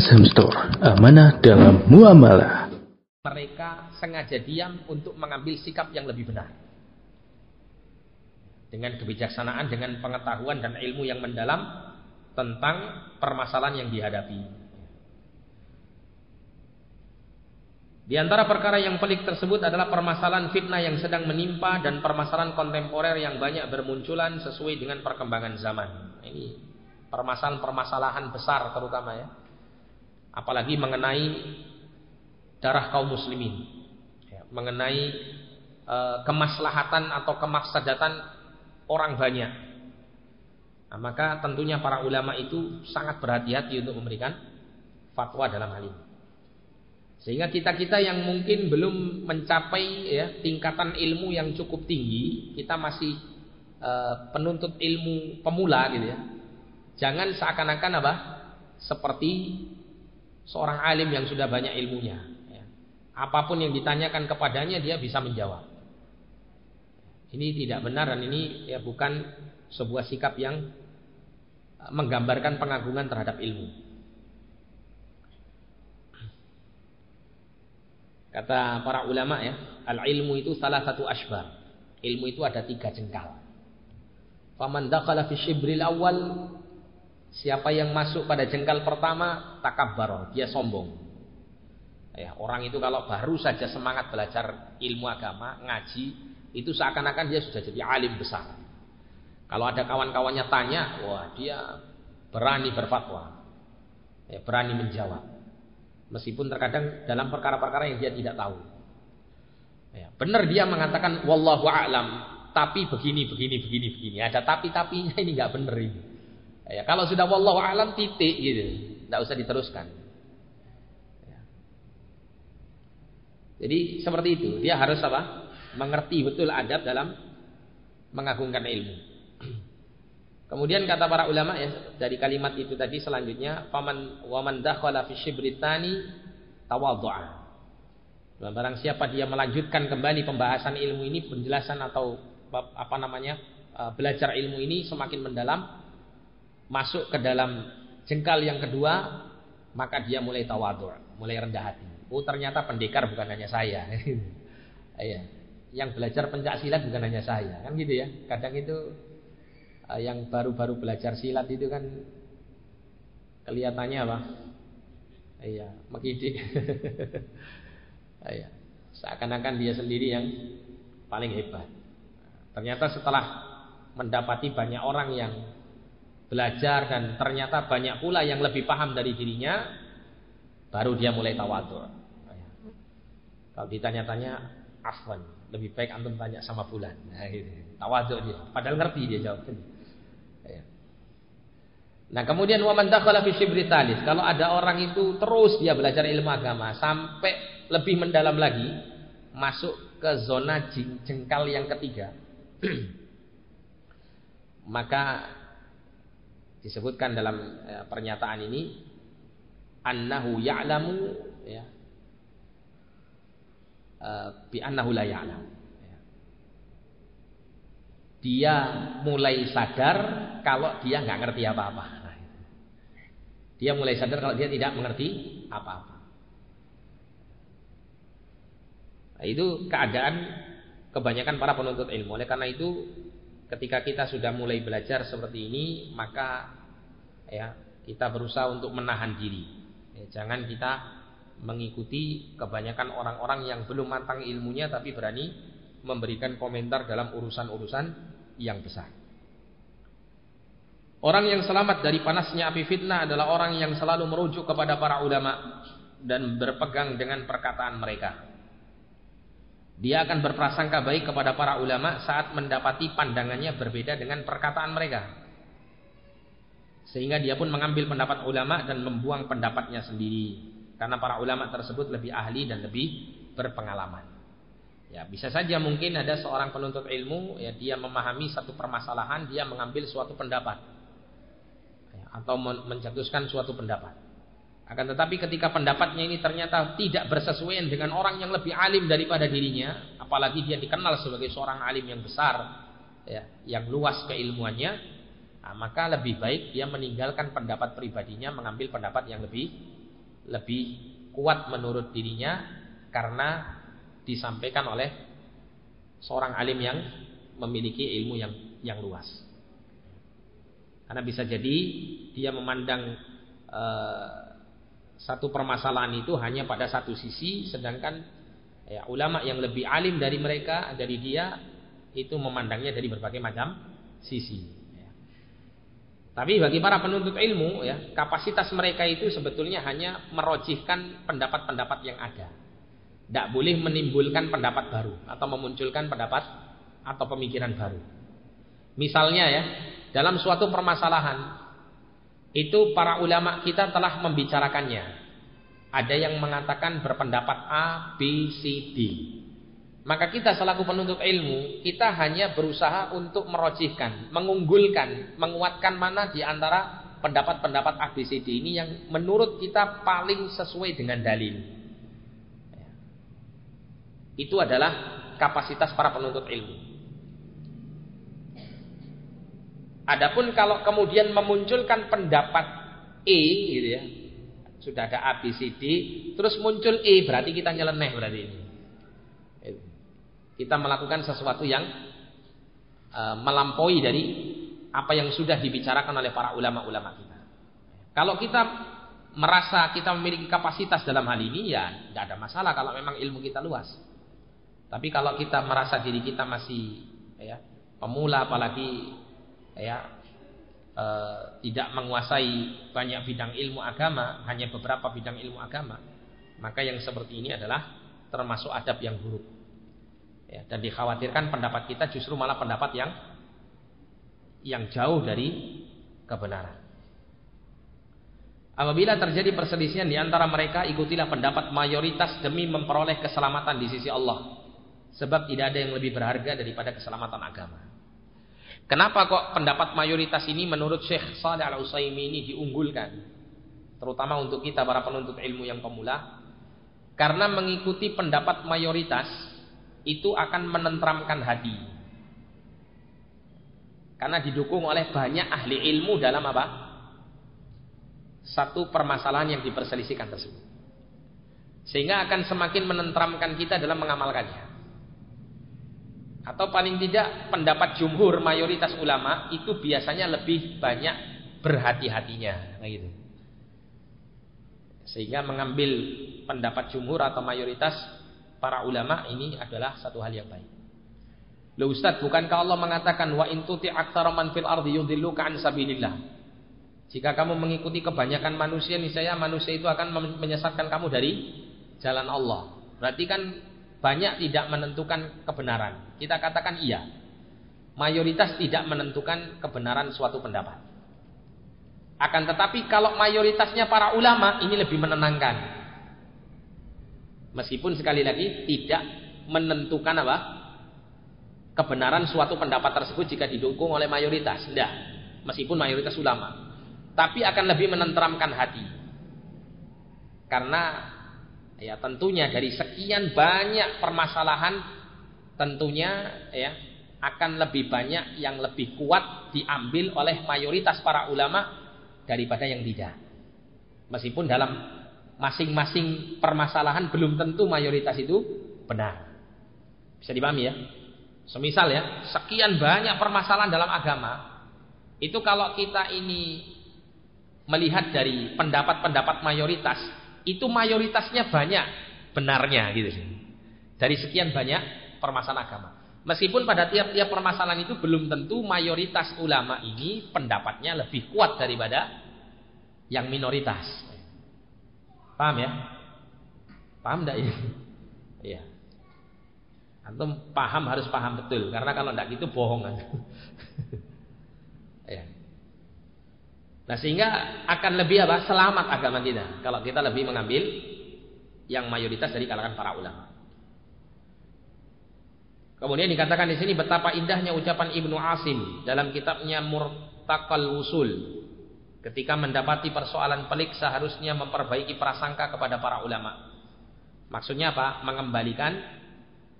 Azham Store, amanah dalam muamalah. Mereka sengaja diam untuk mengambil sikap yang lebih benar. Dengan kebijaksanaan, dengan pengetahuan dan ilmu yang mendalam tentang permasalahan yang dihadapi. Di antara perkara yang pelik tersebut adalah permasalahan fitnah yang sedang menimpa dan permasalahan kontemporer yang banyak bermunculan sesuai dengan perkembangan zaman. Ini permasalahan-permasalahan besar terutama ya apalagi mengenai darah kaum muslimin. Ya, mengenai e, kemaslahatan atau kemaksadatan orang banyak. Nah, maka tentunya para ulama itu sangat berhati-hati untuk memberikan fatwa dalam hal ini. Sehingga kita-kita yang mungkin belum mencapai ya, tingkatan ilmu yang cukup tinggi kita masih e, penuntut ilmu pemula gitu ya. Jangan seakan-akan apa? Seperti seorang alim yang sudah banyak ilmunya. Ya. Apa pun yang ditanyakan kepadanya dia bisa menjawab. Ini tidak benar dan ini ya bukan sebuah sikap yang uh, menggambarkan pengagungan terhadap ilmu. Kata para ulama ya, al ilmu itu salah satu asbar. Ilmu itu ada tiga jengkal. Faman dakhala fi syibril awal Siapa yang masuk pada jengkal pertama takabbar, dia sombong. Ya, orang itu kalau baru saja semangat belajar ilmu agama, ngaji, itu seakan-akan dia sudah jadi alim besar. Kalau ada kawan-kawannya tanya, wah dia berani berfatwa. Ya, berani menjawab. Meskipun terkadang dalam perkara-perkara yang dia tidak tahu. Ya, benar dia mengatakan wallahu a'lam, tapi begini begini begini begini. Ada tapi-tapinya ini nggak benar ini. Ya, kalau sudah wallahu alam titik gitu, tidak usah diteruskan. Ya. Jadi seperti itu, dia harus apa? Mengerti betul adab dalam mengagungkan ilmu. Kemudian kata para ulama ya dari kalimat itu tadi selanjutnya faman waman dakhala fi shibritani tawadhu'a. Barang siapa dia melanjutkan kembali pembahasan ilmu ini, penjelasan atau apa namanya? Eh, belajar ilmu ini semakin mendalam, masuk ke dalam jengkal yang kedua, maka dia mulai tawadur, mulai rendah hati. Oh ternyata pendekar bukan hanya saya. Iya. Yang belajar pencak silat bukan hanya saya, kan gitu ya. Kadang itu eh, yang baru-baru belajar silat itu kan kelihatannya apa? Iya, mekidik. Iya. Seakan-akan dia sendiri yang paling hebat. Ternyata setelah mendapati banyak orang yang belajar dan ternyata banyak pula yang lebih paham dari dirinya, baru dia mulai tawadhu. Kalau ditanya-tanya, afwan, lebih baik antum tanya sama bulan. Nah, gitu. Dia, padahal ngerti dia jawabnya. Ya. Nah kemudian waman dakhala fi talis. Kalau ada orang itu terus dia belajar ilmu agama sampai lebih mendalam lagi, masuk ke zona jengkal yang ketiga, maka disebutkan dalam ya, pernyataan ini annahu ya'lamu ya. Uh, bi annahu la ya'lam ya. dia mulai sadar kalau dia nggak ngerti apa-apa. Nah, dia mulai sadar kalau dia tidak mengerti apa-apa. Nah, itu keadaan kebanyakan para penuntut ilmu. Oleh karena itu ketika kita sudah mulai belajar seperti ini maka ya kita berusaha untuk menahan diri. Ya, jangan kita mengikuti kebanyakan orang-orang yang belum matang ilmunya tapi berani memberikan komentar dalam urusan-urusan yang besar. Orang yang selamat dari panasnya api fitnah adalah orang yang selalu merujuk kepada para ulama dan berpegang dengan perkataan mereka dia akan berprasangka baik kepada para ulama saat mendapati pandangannya berbeda dengan perkataan mereka. Sehingga dia pun mengambil pendapat ulama dan membuang pendapatnya sendiri. Karena para ulama tersebut lebih ahli dan lebih berpengalaman. Ya, bisa saja mungkin ada seorang penuntut ilmu, ya dia memahami satu permasalahan, dia mengambil suatu pendapat. Ya, atau mencetuskan suatu pendapat. Akan tetapi ketika pendapatnya ini ternyata tidak bersesuaian dengan orang yang lebih alim daripada dirinya, apalagi dia dikenal sebagai seorang alim yang besar, ya, yang luas keilmuannya, nah, maka lebih baik dia meninggalkan pendapat pribadinya, mengambil pendapat yang lebih lebih kuat menurut dirinya karena disampaikan oleh seorang alim yang memiliki ilmu yang yang luas. Karena bisa jadi dia memandang uh, satu permasalahan itu hanya pada satu sisi, sedangkan ya, ulama yang lebih alim dari mereka, dari dia, itu memandangnya dari berbagai macam sisi. Ya. Tapi bagi para penuntut ilmu, ya, kapasitas mereka itu sebetulnya hanya merojihkan pendapat-pendapat yang ada. Tidak boleh menimbulkan pendapat baru atau memunculkan pendapat atau pemikiran baru. Misalnya ya, dalam suatu permasalahan itu para ulama kita telah membicarakannya. Ada yang mengatakan berpendapat A, B, C, D. Maka kita selaku penuntut ilmu, kita hanya berusaha untuk merojihkan, mengunggulkan, menguatkan mana di antara pendapat-pendapat A, B, C, D ini yang menurut kita paling sesuai dengan dalil. Itu adalah kapasitas para penuntut ilmu. Adapun kalau kemudian memunculkan pendapat E gitu ya. Sudah ada A, B, C, D, terus muncul E, berarti kita nyeleneh berarti ini. Kita melakukan sesuatu yang uh, melampaui dari apa yang sudah dibicarakan oleh para ulama-ulama kita. Kalau kita merasa kita memiliki kapasitas dalam hal ini ya tidak ada masalah kalau memang ilmu kita luas. Tapi kalau kita merasa diri kita masih ya, pemula apalagi ya e, tidak menguasai banyak bidang ilmu agama, hanya beberapa bidang ilmu agama, maka yang seperti ini adalah termasuk adab yang buruk. Ya, dan dikhawatirkan pendapat kita justru malah pendapat yang yang jauh dari kebenaran. Apabila terjadi perselisihan di antara mereka, ikutilah pendapat mayoritas demi memperoleh keselamatan di sisi Allah. Sebab tidak ada yang lebih berharga daripada keselamatan agama. Kenapa kok pendapat mayoritas ini menurut Syekh Saleh Al ini diunggulkan? Terutama untuk kita para penuntut ilmu yang pemula. Karena mengikuti pendapat mayoritas itu akan menentramkan hati. Karena didukung oleh banyak ahli ilmu dalam apa? Satu permasalahan yang diperselisihkan tersebut. Sehingga akan semakin menentramkan kita dalam mengamalkannya. Atau paling tidak pendapat jumhur mayoritas ulama itu biasanya lebih banyak berhati-hatinya, gitu. Sehingga mengambil pendapat jumhur atau mayoritas para ulama ini adalah satu hal yang baik. Loh Ustaz, bukankah Allah mengatakan wa in tuti aktsara man fil ardi yudilluka an sabilillah? Jika kamu mengikuti kebanyakan manusia, niscaya manusia itu akan menyesatkan kamu dari jalan Allah. Berarti kan banyak tidak menentukan kebenaran. Kita katakan iya. Mayoritas tidak menentukan kebenaran suatu pendapat. Akan tetapi kalau mayoritasnya para ulama ini lebih menenangkan. Meskipun sekali lagi tidak menentukan apa? Kebenaran suatu pendapat tersebut jika didukung oleh mayoritas. Tidak. Meskipun mayoritas ulama. Tapi akan lebih menenteramkan hati. Karena Ya, tentunya dari sekian banyak permasalahan tentunya ya akan lebih banyak yang lebih kuat diambil oleh mayoritas para ulama daripada yang tidak. Meskipun dalam masing-masing permasalahan belum tentu mayoritas itu benar. Bisa dipahami ya? Semisal ya, sekian banyak permasalahan dalam agama, itu kalau kita ini melihat dari pendapat-pendapat mayoritas, itu mayoritasnya banyak benarnya gitu sih. Dari sekian banyak permasalahan agama. Meskipun pada tiap-tiap permasalahan itu belum tentu mayoritas ulama ini pendapatnya lebih kuat daripada yang minoritas. Paham ya? Paham enggak ini? Iya. Antum paham harus paham betul karena kalau enggak gitu bohong kan. ya. Nah sehingga akan lebih apa? Selamat agama kita kalau kita lebih mengambil yang mayoritas dari kalangan para ulama. Kemudian dikatakan di sini betapa indahnya ucapan Ibnu Asim dalam kitabnya Murtaqal Wusul ketika mendapati persoalan pelik seharusnya memperbaiki prasangka kepada para ulama. Maksudnya apa? Mengembalikan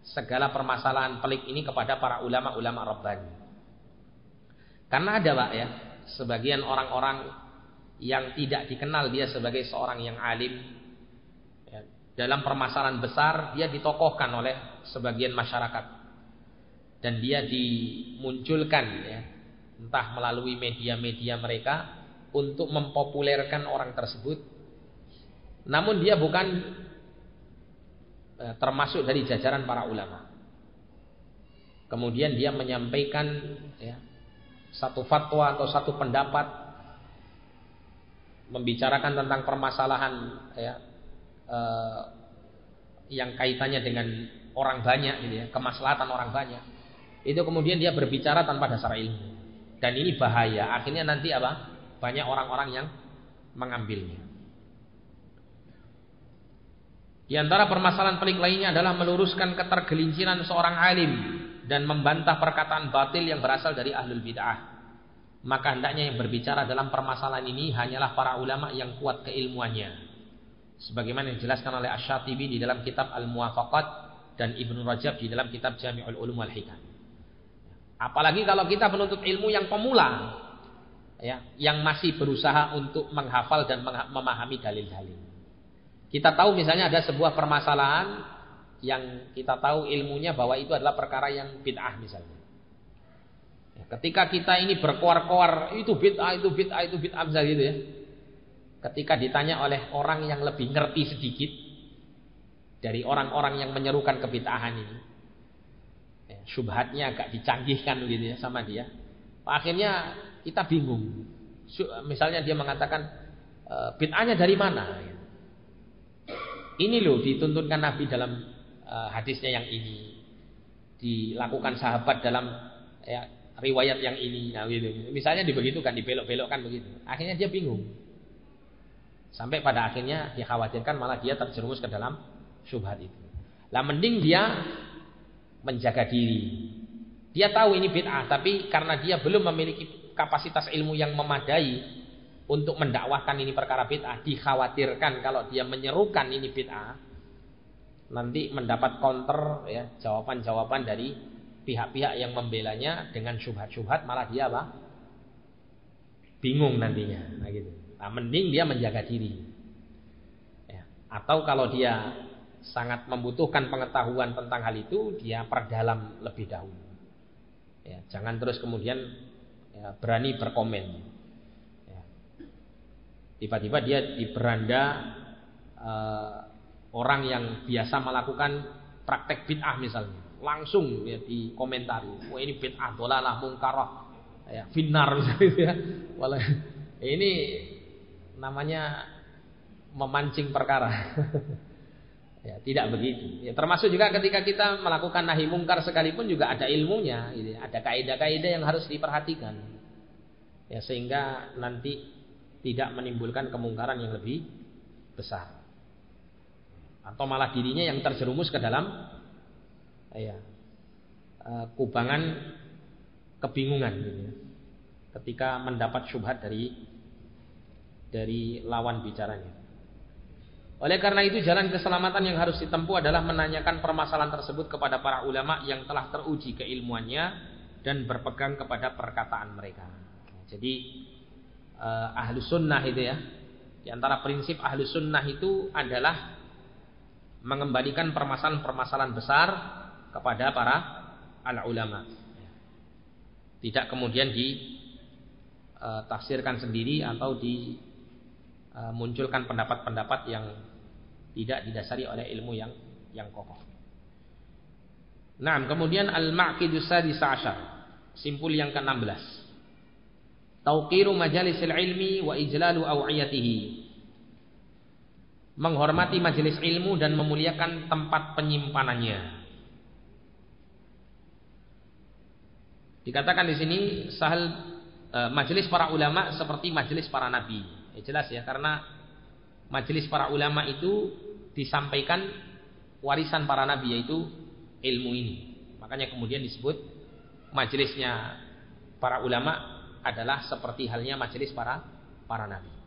segala permasalahan pelik ini kepada para ulama-ulama Rabbani. Karena ada Pak ya, sebagian orang-orang yang tidak dikenal dia sebagai seorang yang alim. Ya, dalam permasalahan besar dia ditokohkan oleh sebagian masyarakat. Dan dia dimunculkan ya, entah melalui media-media mereka untuk mempopulerkan orang tersebut. Namun dia bukan eh, termasuk dari jajaran para ulama. Kemudian dia menyampaikan ya, satu fatwa atau satu pendapat membicarakan tentang permasalahan ya eh, yang kaitannya dengan orang banyak gitu ya, kemaslahatan orang banyak. Itu kemudian dia berbicara tanpa dasar ilmu. Dan ini bahaya. Akhirnya nanti apa? Banyak orang-orang yang mengambilnya. Di antara permasalahan pelik lainnya adalah meluruskan ketergelinciran seorang alim dan membantah perkataan batil yang berasal dari ahlul bid'ah maka hendaknya yang berbicara dalam permasalahan ini hanyalah para ulama yang kuat keilmuannya. Sebagaimana yang dijelaskan oleh Asy-Syatibi di dalam kitab Al-Muwafaqat dan Ibnu Rajab di dalam kitab Jami'ul Ulum wal Hikam. Apalagi kalau kita menuntut ilmu yang pemula, ya, yang masih berusaha untuk menghafal dan memahami dalil-dalil. Kita tahu misalnya ada sebuah permasalahan yang kita tahu ilmunya bahwa itu adalah perkara yang bid'ah misalnya. Ketika kita ini berkoar-koar, itu bid'ah, itu bid'ah, itu bid'ah bisa gitu ya. Ketika ditanya oleh orang yang lebih ngerti sedikit dari orang-orang yang menyerukan kebid'ahan ini. Ya, syubhatnya agak dicanggihkan gitu ya sama dia. Akhirnya kita bingung. Misalnya dia mengatakan e, bid'ahnya dari mana? Ini loh dituntunkan Nabi dalam uh, hadisnya yang ini. Dilakukan sahabat dalam ya, riwayat yang ini. Nah, gitu. Misalnya dibegitukan, dibelok-belokkan begitu. Akhirnya dia bingung. Sampai pada akhirnya dikhawatirkan malah dia terjerumus ke dalam syubhat itu. Lah mending dia menjaga diri. Dia tahu ini bid'ah, tapi karena dia belum memiliki kapasitas ilmu yang memadai untuk mendakwahkan ini perkara bid'ah, dikhawatirkan kalau dia menyerukan ini bid'ah, nanti mendapat counter ya jawaban-jawaban dari pihak-pihak yang membelanya dengan syubhat-syubhat malah dia apa? Bingung nantinya. Nah gitu. Nah, mending dia menjaga diri. Ya. Atau kalau dia sangat membutuhkan pengetahuan tentang hal itu, dia perdalam lebih dahulu. Ya, jangan terus kemudian ya, berani berkomen. Ya. Tiba-tiba dia di beranda uh, orang yang biasa melakukan praktek bid'ah misalnya langsung ya dikomentari. Wah ini bid'ah dolalah mungkarah. Ya, finar gitu ya. Ini namanya memancing perkara. ya, tidak begitu. Ya, termasuk juga ketika kita melakukan nahi mungkar sekalipun juga ada ilmunya, gitu. Ya. ada kaidah-kaidah yang harus diperhatikan. Ya, sehingga nanti tidak menimbulkan kemungkaran yang lebih besar. Atau malah dirinya yang terjerumus ke dalam ya, kubangan kebingungan gitu ya. ketika mendapat syubhat dari dari lawan bicaranya. Oleh karena itu jalan keselamatan yang harus ditempuh adalah menanyakan permasalahan tersebut kepada para ulama yang telah teruji keilmuannya dan berpegang kepada perkataan mereka. Jadi uh, ahlu sunnah itu ya, di antara prinsip ahlu sunnah itu adalah mengembalikan permasalahan-permasalahan besar kepada para ala ulama. Tidak kemudian ditafsirkan e, sendiri atau dimunculkan e, pendapat-pendapat yang tidak didasari oleh ilmu yang yang kokoh. Nah, kemudian al-ma'qidus sadis asyar. Simpul yang ke-16. Tauqiru majalisil ilmi wa ijlalu aw'iyatihi. Menghormati majelis ilmu dan memuliakan tempat penyimpanannya. Dikatakan di sini sahal e, majelis para ulama seperti majelis para nabi. Ya, jelas ya karena majelis para ulama itu disampaikan warisan para nabi yaitu ilmu ini. Makanya kemudian disebut majelisnya para ulama adalah seperti halnya majelis para para nabi.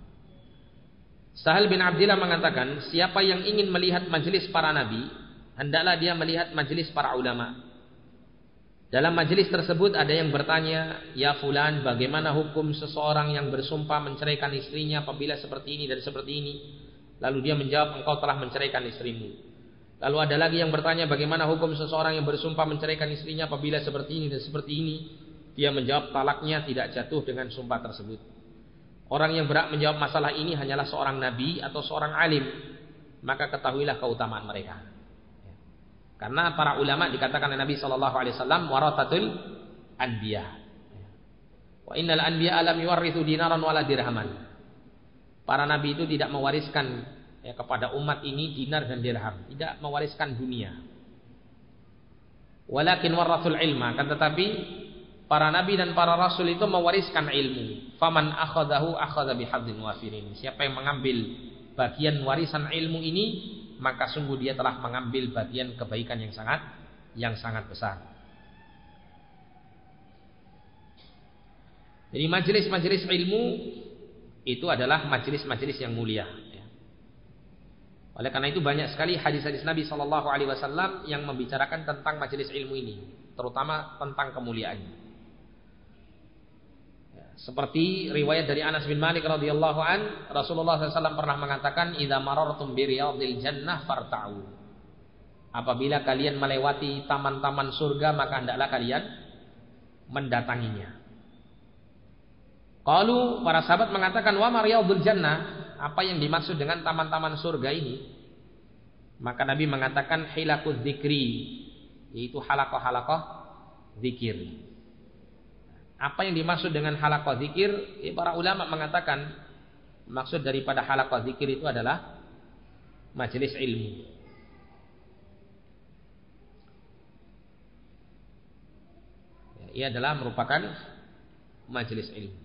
Sahal bin Abdillah mengatakan, siapa yang ingin melihat majelis para nabi, hendaklah dia melihat majelis para ulama. Dalam majelis tersebut ada yang bertanya, "Ya fulan, bagaimana hukum seseorang yang bersumpah menceraikan istrinya apabila seperti ini dan seperti ini?" Lalu dia menjawab, "Engkau telah menceraikan istrimu." Lalu ada lagi yang bertanya, "Bagaimana hukum seseorang yang bersumpah menceraikan istrinya apabila seperti ini dan seperti ini?" Dia menjawab, "Talaknya tidak jatuh dengan sumpah tersebut." Orang yang berhak menjawab masalah ini hanyalah seorang nabi atau seorang alim, maka ketahuilah keutamaan mereka. Karena para ulama dikatakan oleh Nabi Shallallahu Alaihi Wasallam waratatul anbiya. Wa innal anbiya alam yuwarithu dinaran wala dirhaman. Para nabi itu tidak mewariskan ya, kepada umat ini dinar dan dirham, tidak mewariskan dunia. Walakin warathul ilma, kan tetapi para nabi dan para rasul itu mewariskan ilmu. Faman akhadahu akhadha bihadzin wafirin. Siapa yang mengambil bagian warisan ilmu ini maka sungguh dia telah mengambil bagian kebaikan yang sangat yang sangat besar. Jadi majelis-majelis ilmu itu adalah majelis-majelis yang mulia. Ya. Oleh karena itu banyak sekali hadis-hadis Nabi Shallallahu Alaihi Wasallam yang membicarakan tentang majelis ilmu ini, terutama tentang kemuliaannya. Seperti riwayat dari Anas bin Malik radhiyallahu an, Rasulullah SAW pernah mengatakan, "Idza marartum bi jannah farta'u." Apabila kalian melewati taman-taman surga, maka hendaklah kalian mendatanginya. Kalau para sahabat mengatakan, "Wa mariyadul jannah?" Apa yang dimaksud dengan taman-taman surga ini? Maka Nabi mengatakan hilakuz dzikri, yaitu halakoh-halakoh zikir. Apa yang dimaksud dengan halaqah zikir? Ya, para ulama mengatakan maksud daripada halaqah zikir itu adalah majelis ilmu. Ya, ia adalah merupakan majelis ilmu.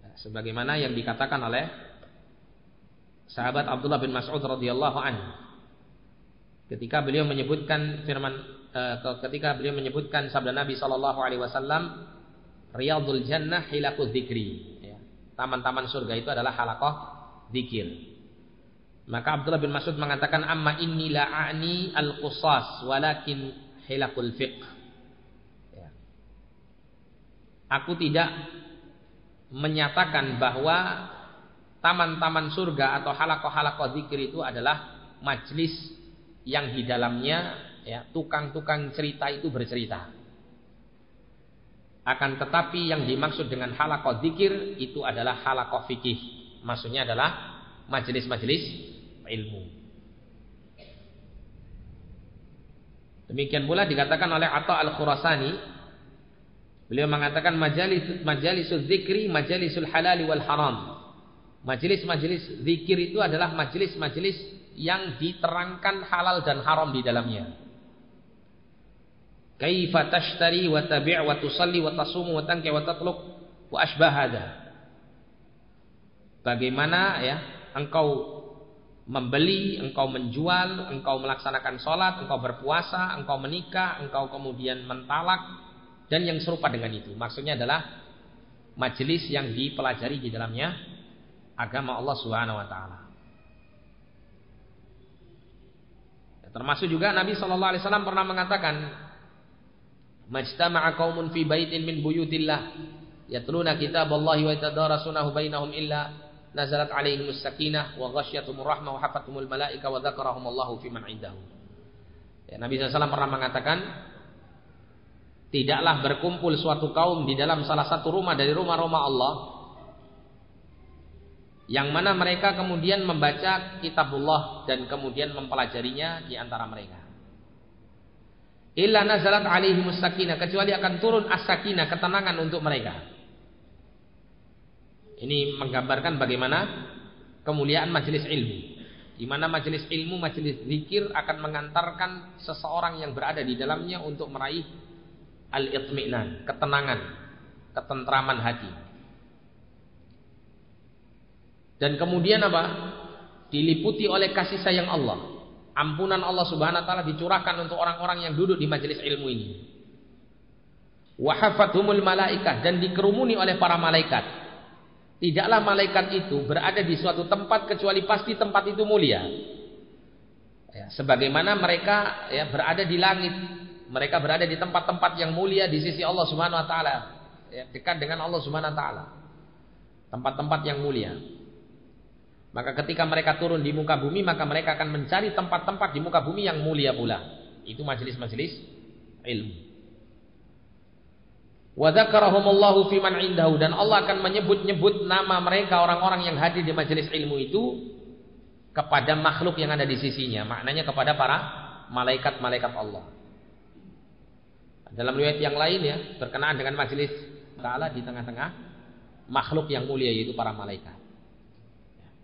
Ya, sebagaimana yang dikatakan oleh sahabat Abdullah bin Mas'ud radhiyallahu anhu ketika beliau menyebutkan firman ketika beliau menyebutkan sabda Nabi Shallallahu Alaihi Wasallam, Riyadul Jannah hilaku dzikri. Ya. Taman-taman surga itu adalah halakoh dzikir. Maka Abdullah bin Mas'ud mengatakan, amma inni la'ani al-qusas, walakin hilakul fiqh. Ya. Aku tidak menyatakan bahwa taman-taman surga atau halakoh-halakoh dzikir itu adalah majlis yang di dalamnya ya tukang-tukang cerita itu bercerita. Akan tetapi yang dimaksud dengan halakoh zikir itu adalah halakoh fikih. Maksudnya adalah majelis-majelis ilmu. Demikian pula dikatakan oleh Atta al-Khurasani. Beliau mengatakan majalis majalisul zikri majalisul halali wal haram. Majelis-majelis zikir itu adalah majelis-majelis yang diterangkan halal dan haram di dalamnya. Kaifa tashtari wa tabi' wa tusalli wa tasumu wa tanki wa tatluk wa asbah hada. Bagaimana ya engkau membeli, engkau menjual, engkau melaksanakan sholat, engkau berpuasa, engkau menikah, engkau kemudian mentalak dan yang serupa dengan itu. Maksudnya adalah majelis yang dipelajari di dalamnya agama Allah Subhanahu wa taala. Termasuk juga Nabi Shallallahu alaihi wasallam pernah mengatakan Majtama'a qaumun fi baitin min buyutillah yatluna kitaballahi wa yatadarasunahu bainahum illa nazalat alaihimus sakinah wa ghasyiyatuhumur rahmah wa hafathumul malaika wa dzakarahumullahu fi man indahu. Ya, Nabi SAW pernah mengatakan tidaklah berkumpul suatu kaum di dalam salah satu rumah dari rumah-rumah Allah yang mana mereka kemudian membaca kitabullah dan kemudian mempelajarinya di antara mereka. Illa nazalat alaihi sakinah kecuali akan turun as-sakinah ketenangan untuk mereka. Ini menggambarkan bagaimana kemuliaan majelis ilmu. Di mana majelis ilmu, majelis zikir akan mengantarkan seseorang yang berada di dalamnya untuk meraih al-itminan, ketenangan, ketentraman hati. Dan kemudian apa? Diliputi oleh kasih sayang Allah ampunan Allah Subhanahu wa taala dicurahkan untuk orang-orang yang duduk di majelis ilmu ini. Wahafathumul malaikah dan dikerumuni oleh para malaikat. Tidaklah malaikat itu berada di suatu tempat kecuali pasti tempat itu mulia. Ya, sebagaimana mereka ya, berada di langit mereka berada di tempat-tempat yang mulia di sisi Allah Subhanahu wa taala. Ya, dekat dengan Allah Subhanahu wa taala. Tempat-tempat yang mulia. Maka ketika mereka turun di muka bumi, maka mereka akan mencari tempat-tempat di muka bumi yang mulia pula. Itu majelis-majelis ilmu. Wa fiman indahu dan Allah akan menyebut-nyebut nama mereka orang-orang yang hadir di majelis ilmu itu kepada makhluk yang ada di sisinya, maknanya kepada para malaikat-malaikat Allah. Dalam riwayat yang lain ya, berkenaan dengan majelis taala di tengah-tengah makhluk yang mulia yaitu para malaikat.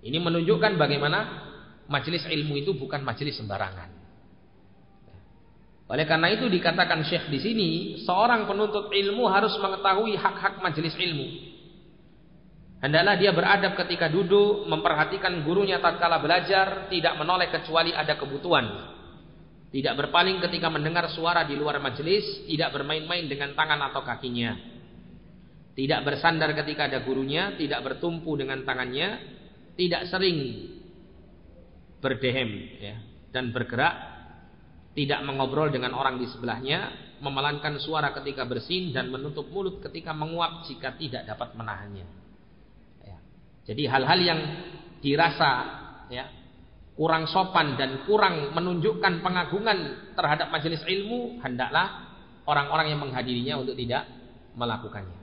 Ini menunjukkan bagaimana majelis ilmu itu bukan majelis sembarangan. Oleh karena itu dikatakan Syekh di sini, seorang penuntut ilmu harus mengetahui hak-hak majelis ilmu. Hendaklah dia beradab ketika duduk, memperhatikan gurunya tatkala belajar, tidak menoleh kecuali ada kebutuhan. Tidak berpaling ketika mendengar suara di luar majelis, tidak bermain-main dengan tangan atau kakinya. Tidak bersandar ketika ada gurunya, tidak bertumpu dengan tangannya, tidak sering berdehem ya, dan bergerak, tidak mengobrol dengan orang di sebelahnya, memelankan suara ketika bersin dan menutup mulut ketika menguap jika tidak dapat menahannya. Ya. Jadi hal-hal yang dirasa ya, kurang sopan dan kurang menunjukkan pengagungan terhadap majelis ilmu, hendaklah orang-orang yang menghadirinya untuk tidak melakukannya.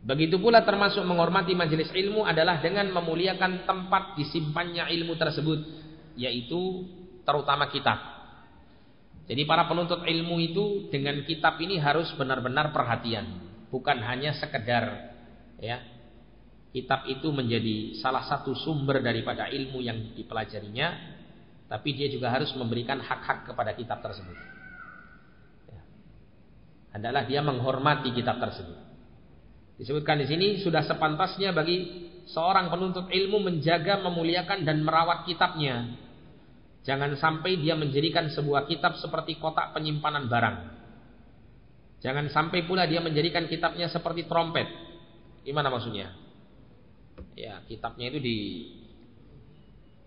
Begitu pula termasuk menghormati majelis ilmu adalah dengan memuliakan tempat disimpannya ilmu tersebut, yaitu terutama kitab. Jadi para penuntut ilmu itu dengan kitab ini harus benar-benar perhatian, bukan hanya sekedar ya. Kitab itu menjadi salah satu sumber daripada ilmu yang dipelajarinya, tapi dia juga harus memberikan hak-hak kepada kitab tersebut. Ya. Adalah dia menghormati kitab tersebut. Disebutkan di sini sudah sepantasnya bagi seorang penuntut ilmu menjaga, memuliakan dan merawat kitabnya. Jangan sampai dia menjadikan sebuah kitab seperti kotak penyimpanan barang. Jangan sampai pula dia menjadikan kitabnya seperti trompet. Gimana maksudnya? Ya, kitabnya itu di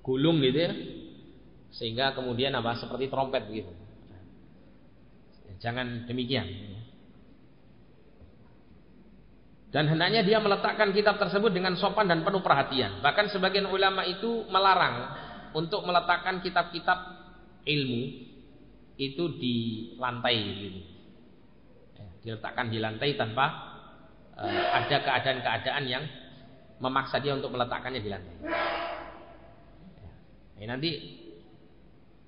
gulung gitu ya. Sehingga kemudian apa? Seperti trompet begitu. Jangan demikian. Dan hendaknya dia meletakkan kitab tersebut dengan sopan dan penuh perhatian. Bahkan sebagian ulama itu melarang untuk meletakkan kitab-kitab ilmu itu di lantai gitu. Ya, diletakkan di lantai tanpa uh, ada keadaan-keadaan yang memaksa dia untuk meletakkannya di lantai. Ya, ini nanti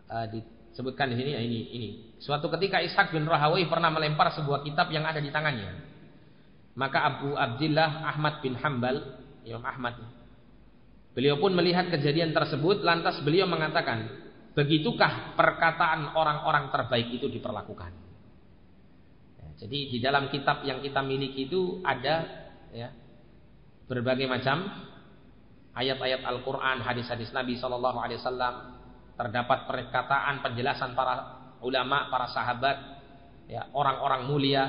uh, disebutkan di sini ini ini. Suatu ketika Ishak bin Rahawi pernah melempar sebuah kitab yang ada di tangannya. Maka Abu Abdullah Ahmad bin Hambal, Imam Ahmad, beliau pun melihat kejadian tersebut, lantas beliau mengatakan, begitukah perkataan orang-orang terbaik itu diperlakukan. Ya, jadi di dalam kitab yang kita miliki itu ada ya, berbagai macam ayat-ayat Al-Quran, hadis-hadis Nabi Wasallam, terdapat perkataan penjelasan para ulama, para sahabat, ya, orang-orang mulia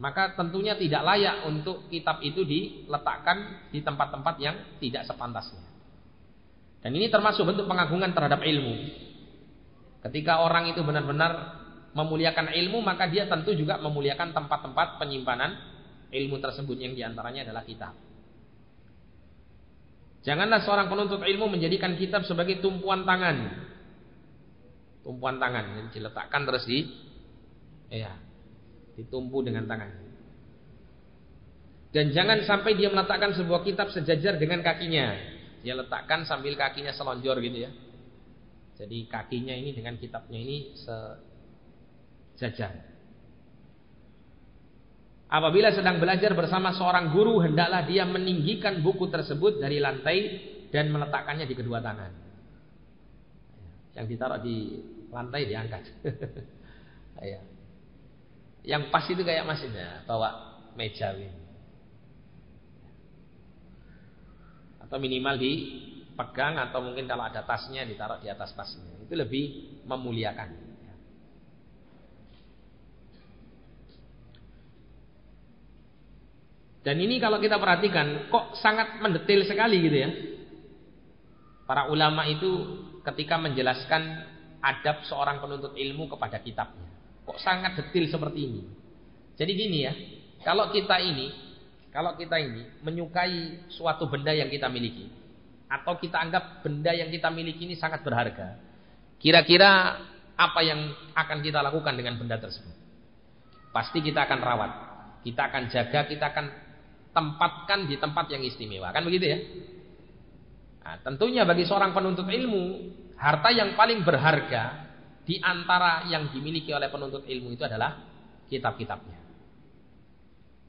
maka tentunya tidak layak untuk kitab itu diletakkan di tempat-tempat yang tidak sepantasnya. Dan ini termasuk bentuk pengagungan terhadap ilmu. Ketika orang itu benar-benar memuliakan ilmu, maka dia tentu juga memuliakan tempat-tempat penyimpanan ilmu tersebut yang di antaranya adalah kitab. Janganlah seorang penuntut ilmu menjadikan kitab sebagai tumpuan tangan. Tumpuan tangan yang diletakkan terus di ya, ditumpu dengan tangannya. Dan jangan sampai dia meletakkan sebuah kitab sejajar dengan kakinya. Dia letakkan sambil kakinya selonjor gitu ya. Jadi kakinya ini dengan kitabnya ini sejajar. Apabila sedang belajar bersama seorang guru, hendaklah dia meninggikan buku tersebut dari lantai dan meletakkannya di kedua tangan. Yang ditaruh di lantai diangkat. ya. Yang pas itu kayak masnya bawa meja ini. Atau minimal dipegang atau mungkin kalau ada tasnya ditaruh di atas tasnya. Itu lebih memuliakan. Dan ini kalau kita perhatikan kok sangat mendetail sekali gitu ya. Para ulama itu ketika menjelaskan adab seorang penuntut ilmu kepada kitabnya. Kok sangat detil seperti ini? Jadi gini ya, kalau kita ini, kalau kita ini menyukai suatu benda yang kita miliki, atau kita anggap benda yang kita miliki ini sangat berharga, kira-kira apa yang akan kita lakukan dengan benda tersebut? Pasti kita akan rawat, kita akan jaga, kita akan tempatkan di tempat yang istimewa, kan begitu ya? Nah, tentunya bagi seorang penuntut ilmu, harta yang paling berharga di antara yang dimiliki oleh penuntut ilmu itu adalah kitab-kitabnya.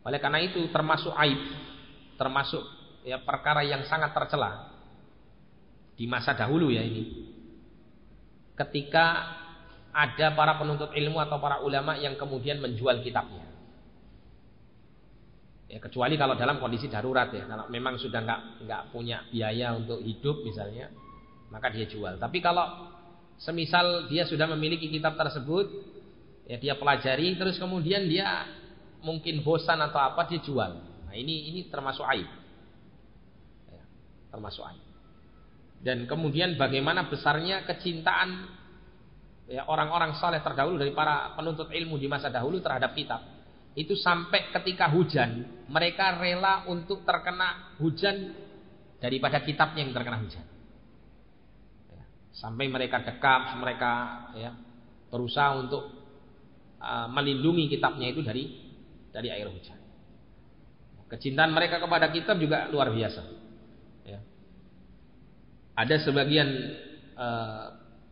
Oleh karena itu termasuk aib, termasuk ya perkara yang sangat tercela di masa dahulu ya ini. Ketika ada para penuntut ilmu atau para ulama yang kemudian menjual kitabnya. Ya, kecuali kalau dalam kondisi darurat ya, kalau memang sudah nggak nggak punya biaya untuk hidup misalnya, maka dia jual. Tapi kalau semisal dia sudah memiliki kitab tersebut, ya dia pelajari, terus kemudian dia mungkin bosan atau apa dia jual. Nah ini ini termasuk aib, ya, termasuk aib. Dan kemudian bagaimana besarnya kecintaan ya, orang-orang saleh terdahulu dari para penuntut ilmu di masa dahulu terhadap kitab itu sampai ketika hujan mereka rela untuk terkena hujan daripada kitabnya yang terkena hujan sampai mereka dekap mereka ya, berusaha untuk uh, melindungi kitabnya itu dari dari air hujan kecintaan mereka kepada kitab juga luar biasa ya. ada sebagian uh,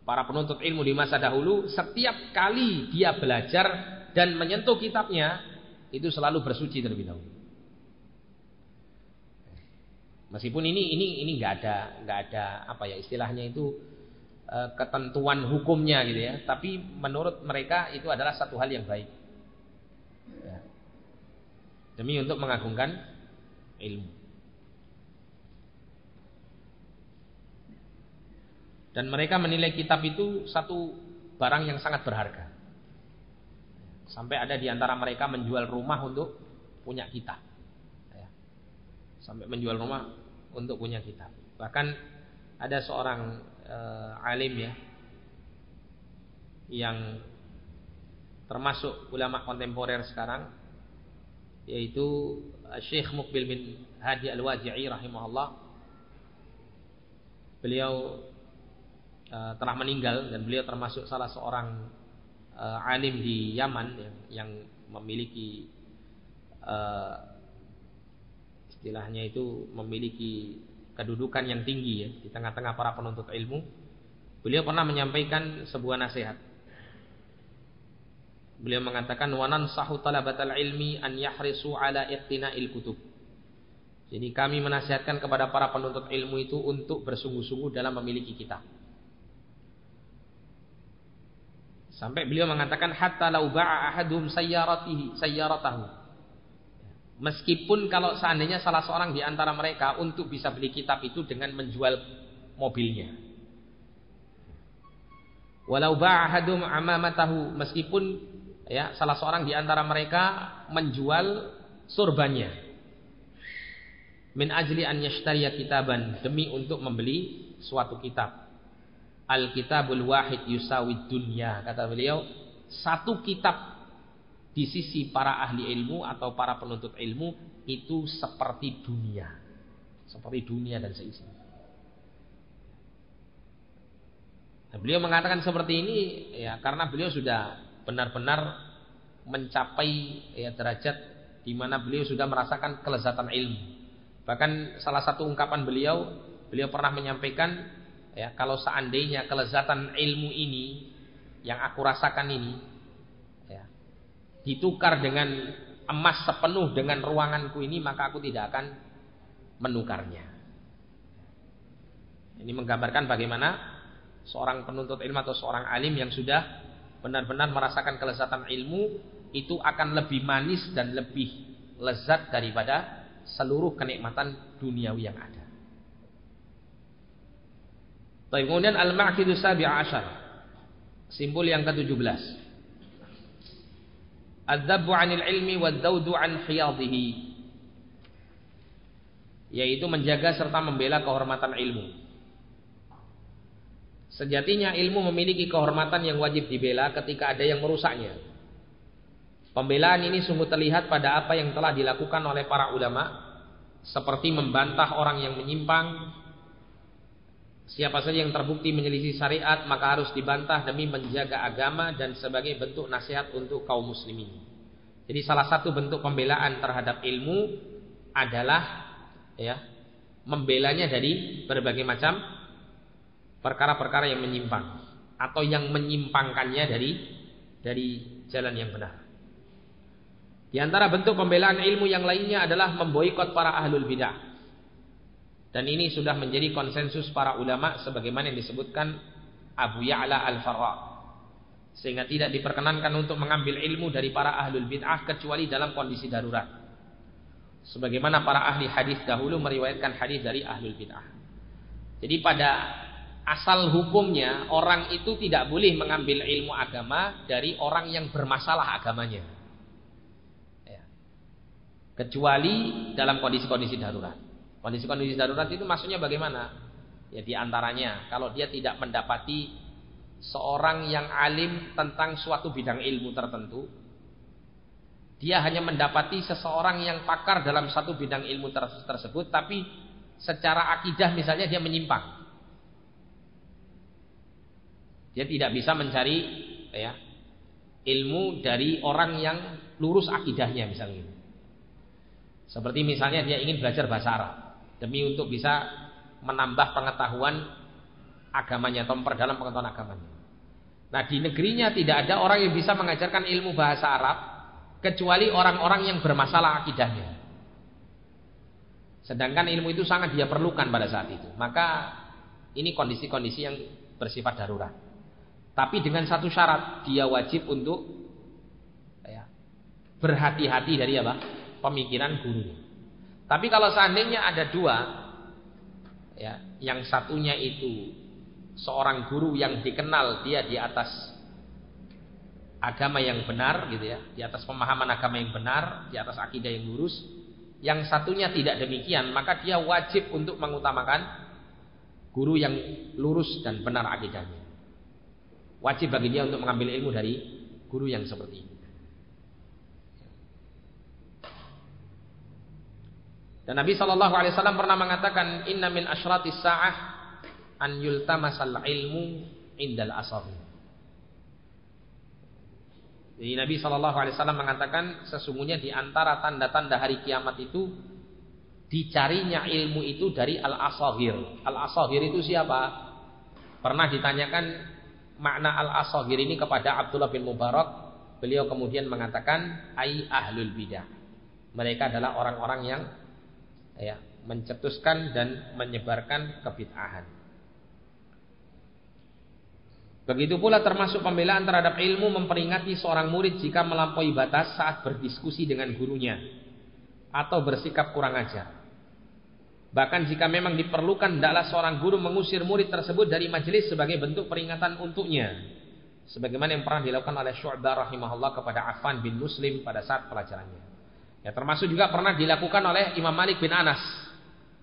para penuntut ilmu di masa dahulu setiap kali dia belajar dan menyentuh kitabnya itu selalu bersuci terlebih dahulu. Meskipun ini ini ini nggak ada nggak ada apa ya istilahnya itu ketentuan hukumnya gitu ya, tapi menurut mereka itu adalah satu hal yang baik. Ya. Demi untuk mengagungkan ilmu. Dan mereka menilai kitab itu satu barang yang sangat berharga. Sampai ada di antara mereka menjual rumah untuk punya kitab. Ya. Sampai menjual rumah untuk punya kitab. Bahkan ada seorang uh, alim ya yang termasuk ulama kontemporer sekarang yaitu Syekh Mukbil bin Hadi Al-Waji'i rahimahullah. Beliau uh, telah meninggal dan beliau termasuk salah seorang uh, alim di Yaman yang, yang memiliki uh, istilahnya itu memiliki kedudukan yang tinggi ya di tengah-tengah para penuntut ilmu. Beliau pernah menyampaikan sebuah nasihat. Beliau mengatakan wanan sahu talabatal ilmi an yahrisu ala iqtina'il kutub. Jadi kami menasihatkan kepada para penuntut ilmu itu untuk bersungguh-sungguh dalam memiliki kitab. Sampai beliau mengatakan hatta lau ba'a ahadum sayyaratihi sayyaratahu. Meskipun kalau seandainya salah seorang di antara mereka untuk bisa beli kitab itu dengan menjual mobilnya. Walau ba'a ahadum amamatahu meskipun ya salah seorang di antara mereka menjual surbannya. Min ajli an yashtariya kitaban demi untuk membeli suatu kitab. Al-kitabul wahid yusawid dunya. Kata beliau, satu kitab di sisi para ahli ilmu atau para penuntut ilmu itu seperti dunia. Seperti dunia dan seisinya. Nah, beliau mengatakan seperti ini ya karena beliau sudah benar-benar mencapai ya derajat di mana beliau sudah merasakan kelezatan ilmu. Bahkan salah satu ungkapan beliau, beliau pernah menyampaikan ya kalau seandainya kelezatan ilmu ini yang aku rasakan ini ditukar dengan emas sepenuh dengan ruanganku ini maka aku tidak akan menukarnya ini menggambarkan bagaimana seorang penuntut ilmu atau seorang alim yang sudah benar-benar merasakan kelezatan ilmu itu akan lebih manis dan lebih lezat daripada seluruh kenikmatan duniawi yang ada kemudian al-maqidu sabi ashar. Simbol yang ke-17. Adzabu 'anil ilmi wad-daudu 'an hiyadhihi. Yaitu menjaga serta membela kehormatan ilmu. Sejatinya ilmu memiliki kehormatan yang wajib dibela ketika ada yang merusaknya. Pembelaan ini sungguh terlihat pada apa yang telah dilakukan oleh para ulama seperti membantah orang yang menyimpang. Siapa saja yang terbukti menyelisih syariat maka harus dibantah demi menjaga agama dan sebagai bentuk nasihat untuk kaum muslimin. Jadi salah satu bentuk pembelaan terhadap ilmu adalah ya membelanya dari berbagai macam perkara-perkara yang menyimpang atau yang menyimpangkannya dari dari jalan yang benar. Di antara bentuk pembelaan ilmu yang lainnya adalah memboikot para ahlul bidah. Dan ini sudah menjadi konsensus para ulama sebagaimana yang disebutkan Abu Ya'la Al-Farra. Sehingga tidak diperkenankan untuk mengambil ilmu dari para ahlul bid'ah kecuali dalam kondisi darurat. Sebagaimana para ahli hadis dahulu meriwayatkan hadis dari ahlul bid'ah. Jadi pada asal hukumnya orang itu tidak boleh mengambil ilmu agama dari orang yang bermasalah agamanya. Ya. Kecuali dalam kondisi-kondisi darurat. Kondisi-kondisi darurat itu maksudnya bagaimana? Ya di antaranya kalau dia tidak mendapati seorang yang alim tentang suatu bidang ilmu tertentu, dia hanya mendapati seseorang yang pakar dalam satu bidang ilmu tersebut, tapi secara akidah misalnya dia menyimpang. Dia tidak bisa mencari ya, ilmu dari orang yang lurus akidahnya misalnya. Seperti misalnya dia ingin belajar bahasa Arab demi untuk bisa menambah pengetahuan agamanya atau memperdalam pengetahuan agamanya. Nah di negerinya tidak ada orang yang bisa mengajarkan ilmu bahasa Arab kecuali orang-orang yang bermasalah akidahnya. Sedangkan ilmu itu sangat dia perlukan pada saat itu. Maka ini kondisi-kondisi yang bersifat darurat. Tapi dengan satu syarat, dia wajib untuk ya, berhati-hati dari apa? Pemikiran gurunya. Tapi kalau seandainya ada dua, ya, yang satunya itu seorang guru yang dikenal dia di atas agama yang benar, gitu ya, di atas pemahaman agama yang benar, di atas akidah yang lurus. Yang satunya tidak demikian, maka dia wajib untuk mengutamakan guru yang lurus dan benar akidahnya. Wajib bagi dia untuk mengambil ilmu dari guru yang seperti ini. Dan Nabi Shallallahu Alaihi Wasallam pernah mengatakan, Inna min ashratis sa'ah an yultamasal ilmu indal asabi. Jadi Nabi Shallallahu Alaihi Wasallam mengatakan sesungguhnya di antara tanda-tanda hari kiamat itu dicarinya ilmu itu dari al asahir. Al asahir itu siapa? Pernah ditanyakan makna al-asagir ini kepada Abdullah bin Mubarak, beliau kemudian mengatakan ai ahlul bidah. Mereka adalah orang-orang yang ya, mencetuskan dan menyebarkan kebid'ahan. Begitu pula termasuk pembelaan terhadap ilmu memperingati seorang murid jika melampaui batas saat berdiskusi dengan gurunya atau bersikap kurang ajar. Bahkan jika memang diperlukan hendaklah seorang guru mengusir murid tersebut dari majelis sebagai bentuk peringatan untuknya. Sebagaimana yang pernah dilakukan oleh Syu'bah rahimahullah kepada Affan bin Muslim pada saat pelajarannya. Ya termasuk juga pernah dilakukan oleh Imam Malik bin Anas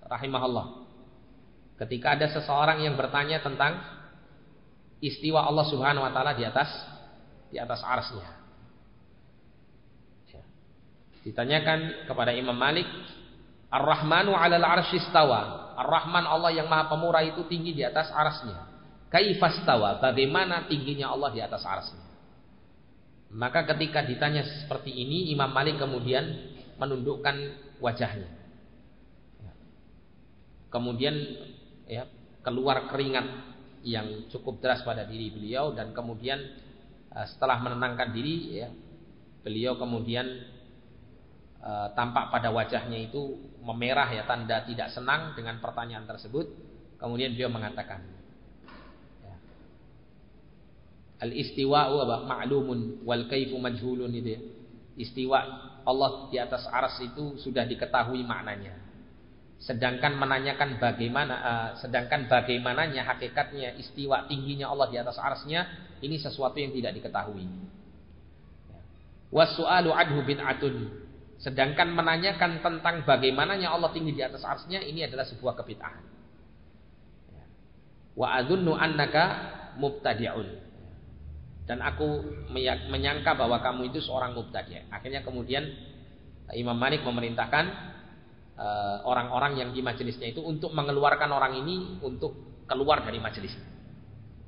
rahimahullah. Ketika ada seseorang yang bertanya tentang istiwa Allah Subhanahu wa taala di atas di atas arsnya. Ya. Ditanyakan kepada Imam Malik Ar-Rahmanu 'alal 'arsy istawa. Ar-Rahman Allah yang Maha Pemurah itu tinggi di atas arasnya. Kaifastawa? Bagaimana tingginya Allah di atas arasnya? Maka ketika ditanya seperti ini, Imam Malik kemudian menundukkan wajahnya. Kemudian ya, keluar keringat yang cukup deras pada diri beliau dan kemudian eh, setelah menenangkan diri ya, beliau kemudian e, tampak pada wajahnya itu memerah ya tanda tidak senang dengan pertanyaan tersebut. Kemudian beliau mengatakan ya, al istiwa wa ma'lumun wal kaifu majhulun itu ya. Istiwa Allah di atas aras itu sudah diketahui maknanya. Sedangkan menanyakan bagaimana uh, sedangkan bagaimananya hakikatnya istiwa tingginya Allah di atas arasnya ini sesuatu yang tidak diketahui. Wasu'alu adhu bid'atun Sedangkan menanyakan tentang bagaimananya Allah tinggi di atas arsnya ini adalah sebuah kebid'ahan. Ya. wa adunnu annaka mubtadi'un. Dan aku menyangka bahwa kamu itu seorang mubtadi'. Akhirnya kemudian Imam Malik memerintahkan eh, orang-orang yang di majelisnya itu untuk mengeluarkan orang ini untuk keluar dari majelis.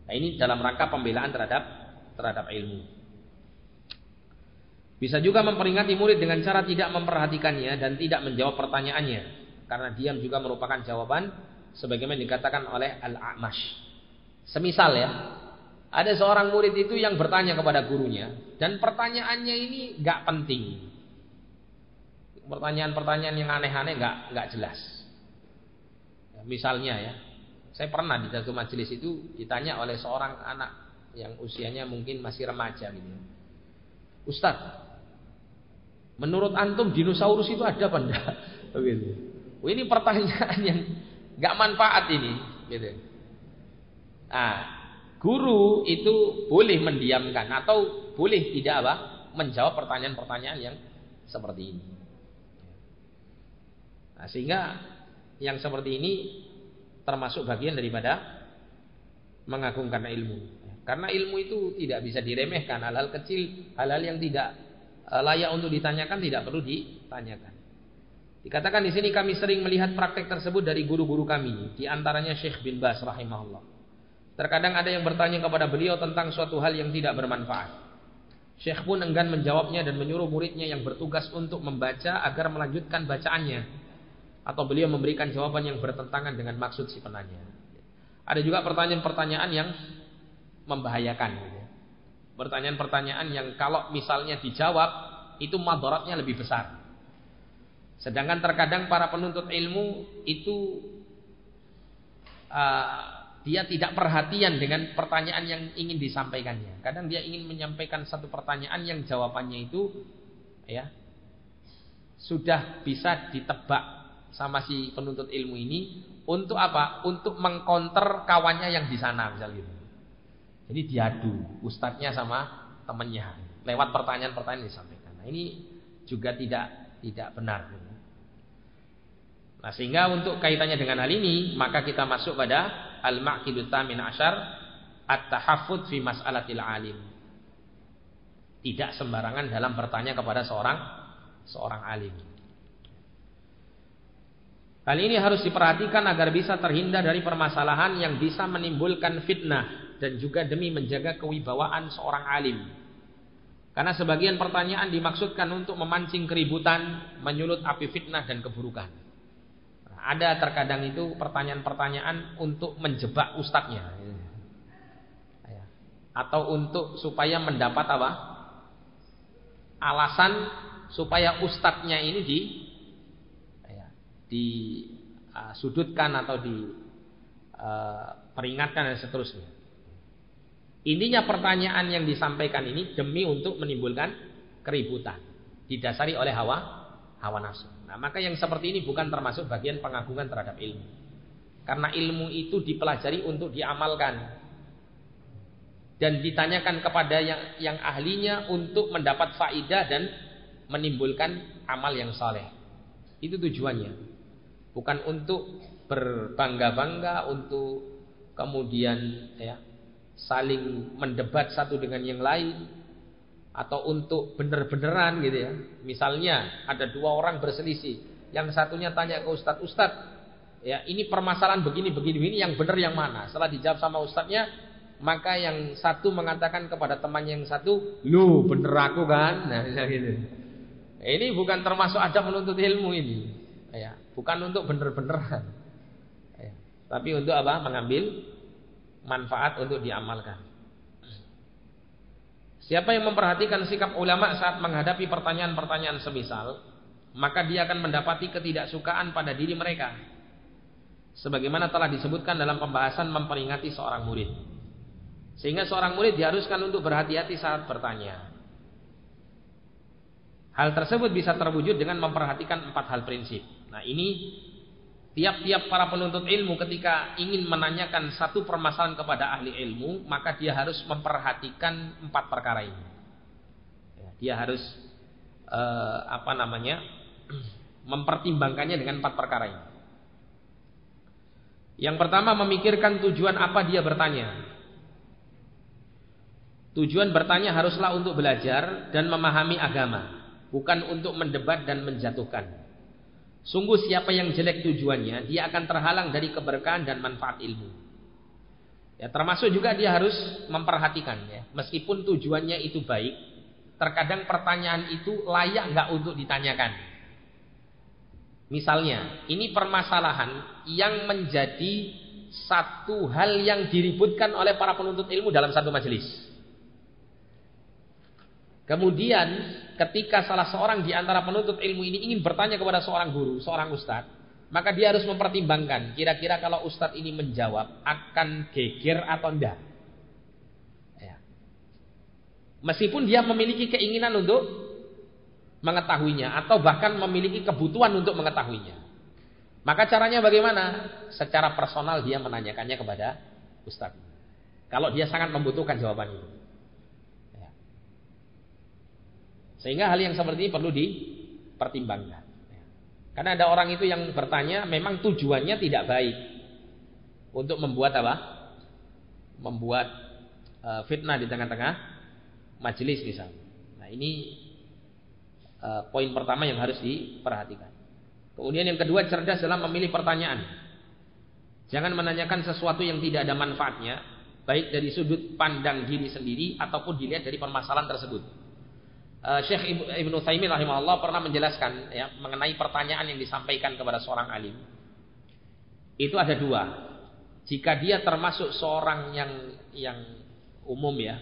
Nah, ini dalam rangka pembelaan terhadap terhadap ilmu. Bisa juga memperingati murid dengan cara tidak memperhatikannya dan tidak menjawab pertanyaannya. Karena diam juga merupakan jawaban sebagaimana dikatakan oleh Al-A'mash. Semisal ya, ada seorang murid itu yang bertanya kepada gurunya dan pertanyaannya ini nggak penting. Pertanyaan-pertanyaan yang aneh-aneh nggak nggak jelas. Ya, misalnya ya, saya pernah di satu majelis itu ditanya oleh seorang anak yang usianya mungkin masih remaja gitu. Ya. Ustadz, menurut antum dinosaurus itu ada apa enggak? Begitu. ini pertanyaan yang nggak manfaat ini, gitu. Ah, guru itu boleh mendiamkan atau boleh tidak apa? menjawab pertanyaan-pertanyaan yang seperti ini. Nah, sehingga yang seperti ini termasuk bagian daripada mengagungkan ilmu. Karena ilmu itu tidak bisa diremehkan, hal-hal kecil, hal-hal yang tidak eh, layak untuk ditanyakan tidak perlu ditanyakan. Dikatakan di sini kami sering melihat praktek tersebut dari guru-guru kami, di antaranya Syekh bin Bas rahimahullah. Terkadang ada yang bertanya kepada beliau tentang suatu hal yang tidak bermanfaat. Syekh pun enggan menjawabnya dan menyuruh muridnya yang bertugas untuk membaca agar melanjutkan bacaannya. Atau beliau memberikan jawaban yang bertentangan dengan maksud si penanya. Ada juga pertanyaan-pertanyaan yang membahayakan. Pertanyaan-pertanyaan yang kalau misalnya dijawab itu madaratnya lebih besar. Sedangkan terkadang para penuntut ilmu itu uh, dia tidak perhatian dengan pertanyaan yang ingin disampaikannya. Kadang dia ingin menyampaikan satu pertanyaan yang jawabannya itu ya sudah bisa ditebak sama si penuntut ilmu ini untuk apa? Untuk mengkonter kawannya yang di sana misalnya gitu. Jadi diadu ustadznya sama temannya lewat pertanyaan-pertanyaan disampaikan. Nah, ini juga tidak tidak benar. Nah, sehingga untuk kaitannya dengan hal ini, maka kita masuk pada al-ma'qidut tamin asyar at-tahaffud fi mas'alatil alim. Tidak sembarangan dalam bertanya kepada seorang seorang alim. Hal ini harus diperhatikan agar bisa terhindar dari permasalahan yang bisa menimbulkan fitnah dan juga demi menjaga kewibawaan seorang alim. Karena sebagian pertanyaan dimaksudkan untuk memancing keributan, menyulut api fitnah dan keburukan. Ada terkadang itu pertanyaan-pertanyaan untuk menjebak ustadznya. Ya. Atau untuk supaya mendapat apa? Alasan supaya ustadznya ini di ya, disudutkan uh, atau diperingatkan uh, dan seterusnya. Intinya pertanyaan yang disampaikan ini demi untuk menimbulkan keributan. Didasari oleh hawa hawa nafsu. Nah, maka yang seperti ini bukan termasuk bagian pengagungan terhadap ilmu. Karena ilmu itu dipelajari untuk diamalkan. Dan ditanyakan kepada yang, yang ahlinya untuk mendapat faidah dan menimbulkan amal yang saleh. Itu tujuannya. Bukan untuk berbangga-bangga, untuk kemudian ya saling mendebat satu dengan yang lain, atau untuk bener-beneran gitu ya. Misalnya ada dua orang berselisih, yang satunya tanya ke ustadz, ustadz, ya ini permasalahan begini begini begini yang benar yang mana? Setelah dijawab sama ustadznya, maka yang satu mengatakan kepada temannya yang satu, lu bener aku kan? Nah gitu. Ini bukan termasuk adab menuntut ilmu ini, ya bukan untuk bener-beneran, ya. tapi untuk apa? Mengambil manfaat untuk diamalkan. Siapa yang memperhatikan sikap ulama saat menghadapi pertanyaan-pertanyaan semisal, maka dia akan mendapati ketidaksukaan pada diri mereka. Sebagaimana telah disebutkan dalam pembahasan memperingati seorang murid. Sehingga seorang murid diharuskan untuk berhati-hati saat bertanya. Hal tersebut bisa terwujud dengan memperhatikan empat hal prinsip. Nah ini Tiap-tiap para penuntut ilmu ketika ingin menanyakan satu permasalahan kepada ahli ilmu, maka dia harus memperhatikan empat perkara ini. Ya, dia harus uh, apa namanya mempertimbangkannya dengan empat perkara ini. Yang pertama memikirkan tujuan apa dia bertanya. Tujuan bertanya haruslah untuk belajar dan memahami agama, bukan untuk mendebat dan menjatuhkan. Sungguh siapa yang jelek tujuannya, dia akan terhalang dari keberkahan dan manfaat ilmu. Ya, termasuk juga dia harus memperhatikan ya, meskipun tujuannya itu baik, terkadang pertanyaan itu layak nggak untuk ditanyakan. Misalnya, ini permasalahan yang menjadi satu hal yang diributkan oleh para penuntut ilmu dalam satu majelis. Kemudian, ketika salah seorang di antara penuntut ilmu ini ingin bertanya kepada seorang guru, seorang ustadz, maka dia harus mempertimbangkan kira-kira kalau ustadz ini menjawab akan geger atau tidak. Ya. Meskipun dia memiliki keinginan untuk mengetahuinya atau bahkan memiliki kebutuhan untuk mengetahuinya. Maka caranya bagaimana? Secara personal dia menanyakannya kepada ustaz. Kalau dia sangat membutuhkan jawaban itu. Ya. Sehingga hal yang seperti ini perlu dipertimbangkan. Karena ada orang itu yang bertanya memang tujuannya tidak baik. Untuk membuat apa? Membuat uh, fitnah di tengah-tengah majelis misalnya. Nah ini Eh, poin pertama yang harus diperhatikan. Kemudian yang kedua cerdas dalam memilih pertanyaan. Jangan menanyakan sesuatu yang tidak ada manfaatnya, baik dari sudut pandang diri sendiri ataupun dilihat dari permasalahan tersebut. Uh, Syekh Ibnu Taimin rahimahullah pernah menjelaskan ya, mengenai pertanyaan yang disampaikan kepada seorang alim. Itu ada dua. Jika dia termasuk seorang yang yang umum ya,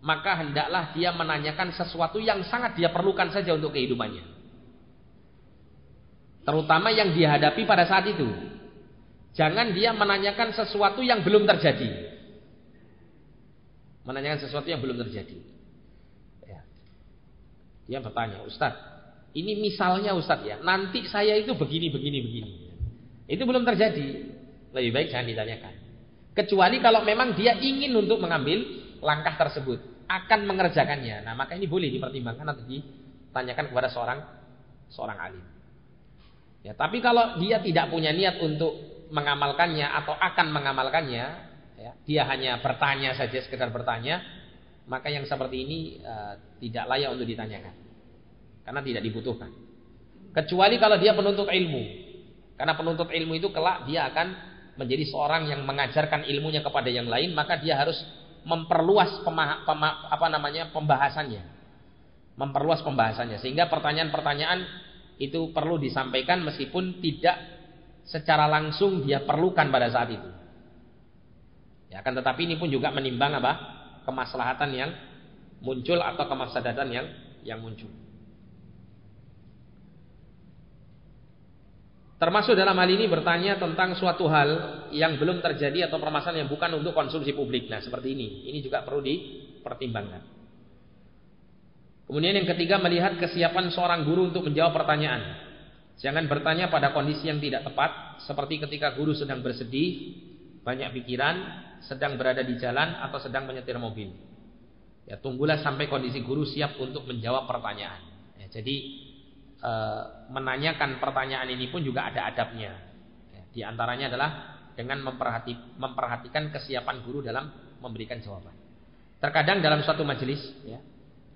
maka hendaklah dia menanyakan sesuatu yang sangat dia perlukan saja untuk kehidupannya. Terutama yang dihadapi pada saat itu. Jangan dia menanyakan sesuatu yang belum terjadi. Menanyakan sesuatu yang belum terjadi. Dia bertanya, Ustadz, ini misalnya Ustadz ya, nanti saya itu begini, begini, begini. Itu belum terjadi. Lebih baik jangan ditanyakan. Kecuali kalau memang dia ingin untuk mengambil langkah tersebut akan mengerjakannya. Nah, maka ini boleh dipertimbangkan atau ditanyakan kepada seorang seorang alim. Ya, tapi kalau dia tidak punya niat untuk mengamalkannya atau akan mengamalkannya, ya, dia hanya bertanya saja sekedar bertanya, maka yang seperti ini uh, tidak layak untuk ditanyakan. Karena tidak dibutuhkan. Kecuali kalau dia penuntut ilmu. Karena penuntut ilmu itu kelak dia akan menjadi seorang yang mengajarkan ilmunya kepada yang lain, maka dia harus memperluas pema, pema, apa namanya pembahasannya. Memperluas pembahasannya sehingga pertanyaan-pertanyaan itu perlu disampaikan meskipun tidak secara langsung dia perlukan pada saat itu. Ya, akan tetapi ini pun juga menimbang apa? Kemaslahatan yang muncul atau kemafsadatan yang yang muncul. Termasuk dalam hal ini bertanya tentang suatu hal yang belum terjadi atau permasalahan yang bukan untuk konsumsi publik. Nah, seperti ini. Ini juga perlu dipertimbangkan. Kemudian yang ketiga melihat kesiapan seorang guru untuk menjawab pertanyaan. Jangan bertanya pada kondisi yang tidak tepat, seperti ketika guru sedang bersedih, banyak pikiran, sedang berada di jalan atau sedang menyetir mobil. Ya, tunggulah sampai kondisi guru siap untuk menjawab pertanyaan. Ya, jadi e, menanyakan pertanyaan ini pun juga ada adabnya. Ya, di antaranya adalah dengan memperhati, memperhatikan kesiapan guru dalam memberikan jawaban. Terkadang dalam suatu majelis, ya,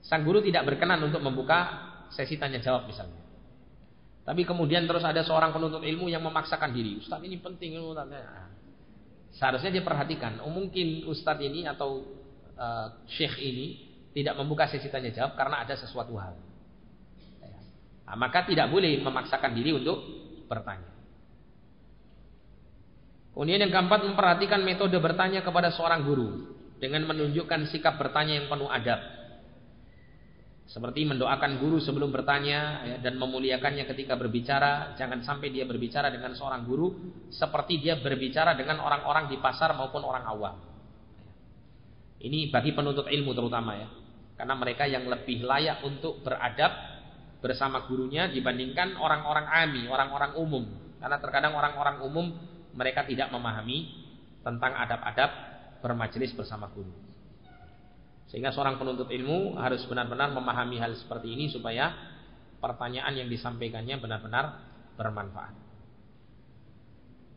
sang guru tidak berkenan untuk membuka sesi tanya jawab misalnya. Tapi kemudian terus ada seorang penuntut ilmu yang memaksakan diri. Ustaz ini penting. Nah, seharusnya dia perhatikan. Oh, mungkin Ustaz ini atau uh, Syekh ini tidak membuka sesi tanya jawab karena ada sesuatu hal. Nah, maka tidak boleh memaksakan diri untuk bertanya. Kemudian yang keempat memperhatikan metode bertanya kepada seorang guru dengan menunjukkan sikap bertanya yang penuh adab. Seperti mendoakan guru sebelum bertanya ya, dan memuliakannya ketika berbicara. Jangan sampai dia berbicara dengan seorang guru seperti dia berbicara dengan orang-orang di pasar maupun orang awam. Ini bagi penuntut ilmu terutama ya. Karena mereka yang lebih layak untuk beradab bersama gurunya dibandingkan orang-orang ami, orang-orang umum. Karena terkadang orang-orang umum mereka tidak memahami tentang adab-adab bermajelis bersama guru. Sehingga seorang penuntut ilmu harus benar-benar memahami hal seperti ini supaya pertanyaan yang disampaikannya benar-benar bermanfaat.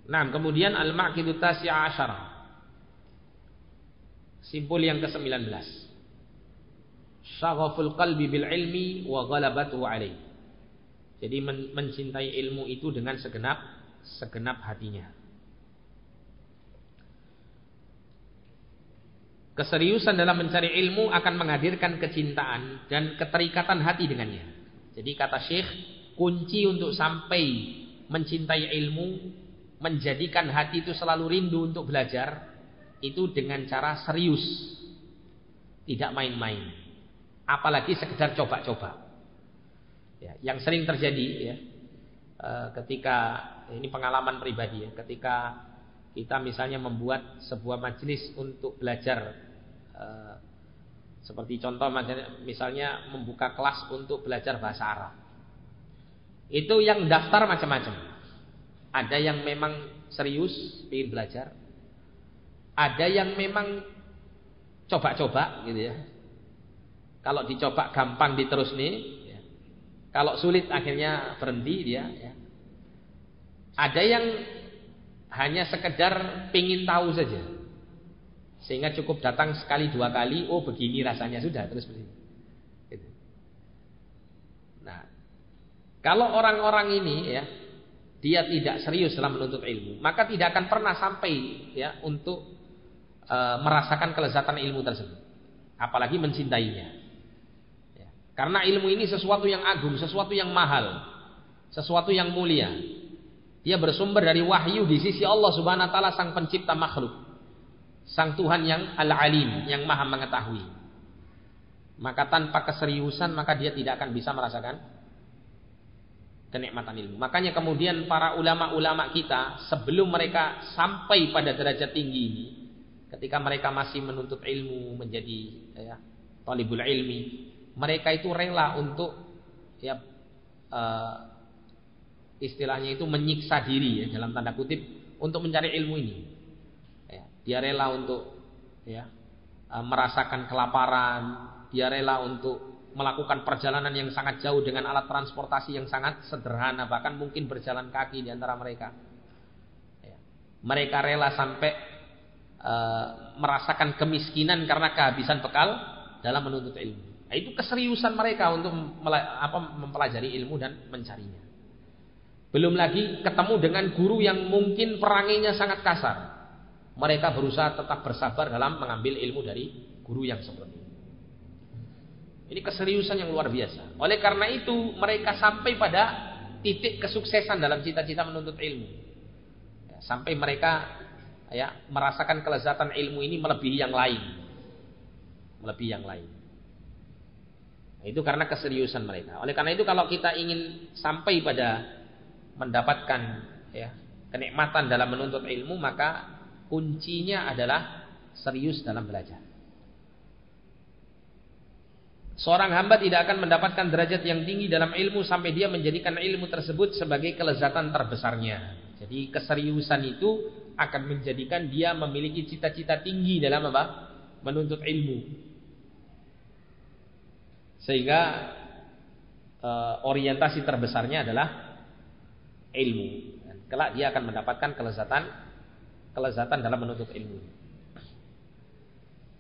Nah, kemudian al-maqidu tasi'a asyara. Simpul yang ke-19. Syaghaful qalbi bil ilmi wa ghalabatu alaih. Jadi men mencintai ilmu itu dengan segenap segenap hatinya. Keseriusan dalam mencari ilmu akan menghadirkan kecintaan dan keterikatan hati dengannya. Jadi kata Syekh, kunci untuk sampai mencintai ilmu, menjadikan hati itu selalu rindu untuk belajar, itu dengan cara serius. Tidak main-main. Apalagi sekedar coba-coba. Ya, yang sering terjadi ya, eh, ketika ini pengalaman pribadi ya, ketika kita misalnya membuat sebuah majelis untuk belajar Eh, seperti contoh misalnya membuka kelas untuk belajar bahasa Arab. Itu yang daftar macam-macam. Ada yang memang serius ingin belajar. Ada yang memang coba-coba gitu ya. Kalau dicoba gampang diterus nih. Ya. Kalau sulit akhirnya berhenti dia. Ya. Ada yang hanya sekedar pingin tahu saja. Sehingga cukup datang sekali dua kali, oh begini rasanya sudah terus begini. Gitu. Nah, kalau orang-orang ini ya dia tidak serius dalam menuntut ilmu, maka tidak akan pernah sampai ya untuk e, merasakan kelezatan ilmu tersebut, apalagi mencintainya. Ya. Karena ilmu ini sesuatu yang agung, sesuatu yang mahal, sesuatu yang mulia. Dia bersumber dari wahyu di sisi Allah Subhanahu wa taala sang pencipta makhluk. Sang Tuhan yang Al-Alim, yang Maha mengetahui. Maka tanpa keseriusan maka dia tidak akan bisa merasakan kenikmatan ilmu. Makanya kemudian para ulama-ulama kita sebelum mereka sampai pada derajat tinggi ini, ketika mereka masih menuntut ilmu menjadi ya, talibul ilmi, mereka itu rela untuk ya uh, istilahnya itu menyiksa diri ya dalam tanda kutip untuk mencari ilmu ini. Dia rela untuk ya e, merasakan kelaparan, dia rela untuk melakukan perjalanan yang sangat jauh dengan alat transportasi yang sangat sederhana, bahkan mungkin berjalan kaki di antara mereka. Ya. Mereka rela sampai uh, merasakan kemiskinan karena kehabisan bekal dalam menuntut ilmu. Nah, itu keseriusan mereka untuk mempelajari ilmu dan mencarinya. Belum lagi ketemu dengan guru yang mungkin peranginya sangat kasar mereka berusaha tetap bersabar dalam mengambil ilmu dari guru yang seperti ini. Ini keseriusan yang luar biasa. Oleh karena itu, mereka sampai pada titik kesuksesan dalam cita-cita menuntut ilmu. Ya, sampai mereka ya merasakan kelezatan ilmu ini melebihi yang lain. Melebihi yang lain. Nah, itu karena keseriusan mereka. Oleh karena itu kalau kita ingin sampai pada mendapatkan ya kenikmatan dalam menuntut ilmu maka kuncinya adalah serius dalam belajar. Seorang hamba tidak akan mendapatkan derajat yang tinggi dalam ilmu sampai dia menjadikan ilmu tersebut sebagai kelezatan terbesarnya. Jadi keseriusan itu akan menjadikan dia memiliki cita-cita tinggi dalam apa? Menuntut ilmu. Sehingga e, orientasi terbesarnya adalah ilmu. Dan kelak dia akan mendapatkan kelezatan kelezatan dalam menuntut ilmu.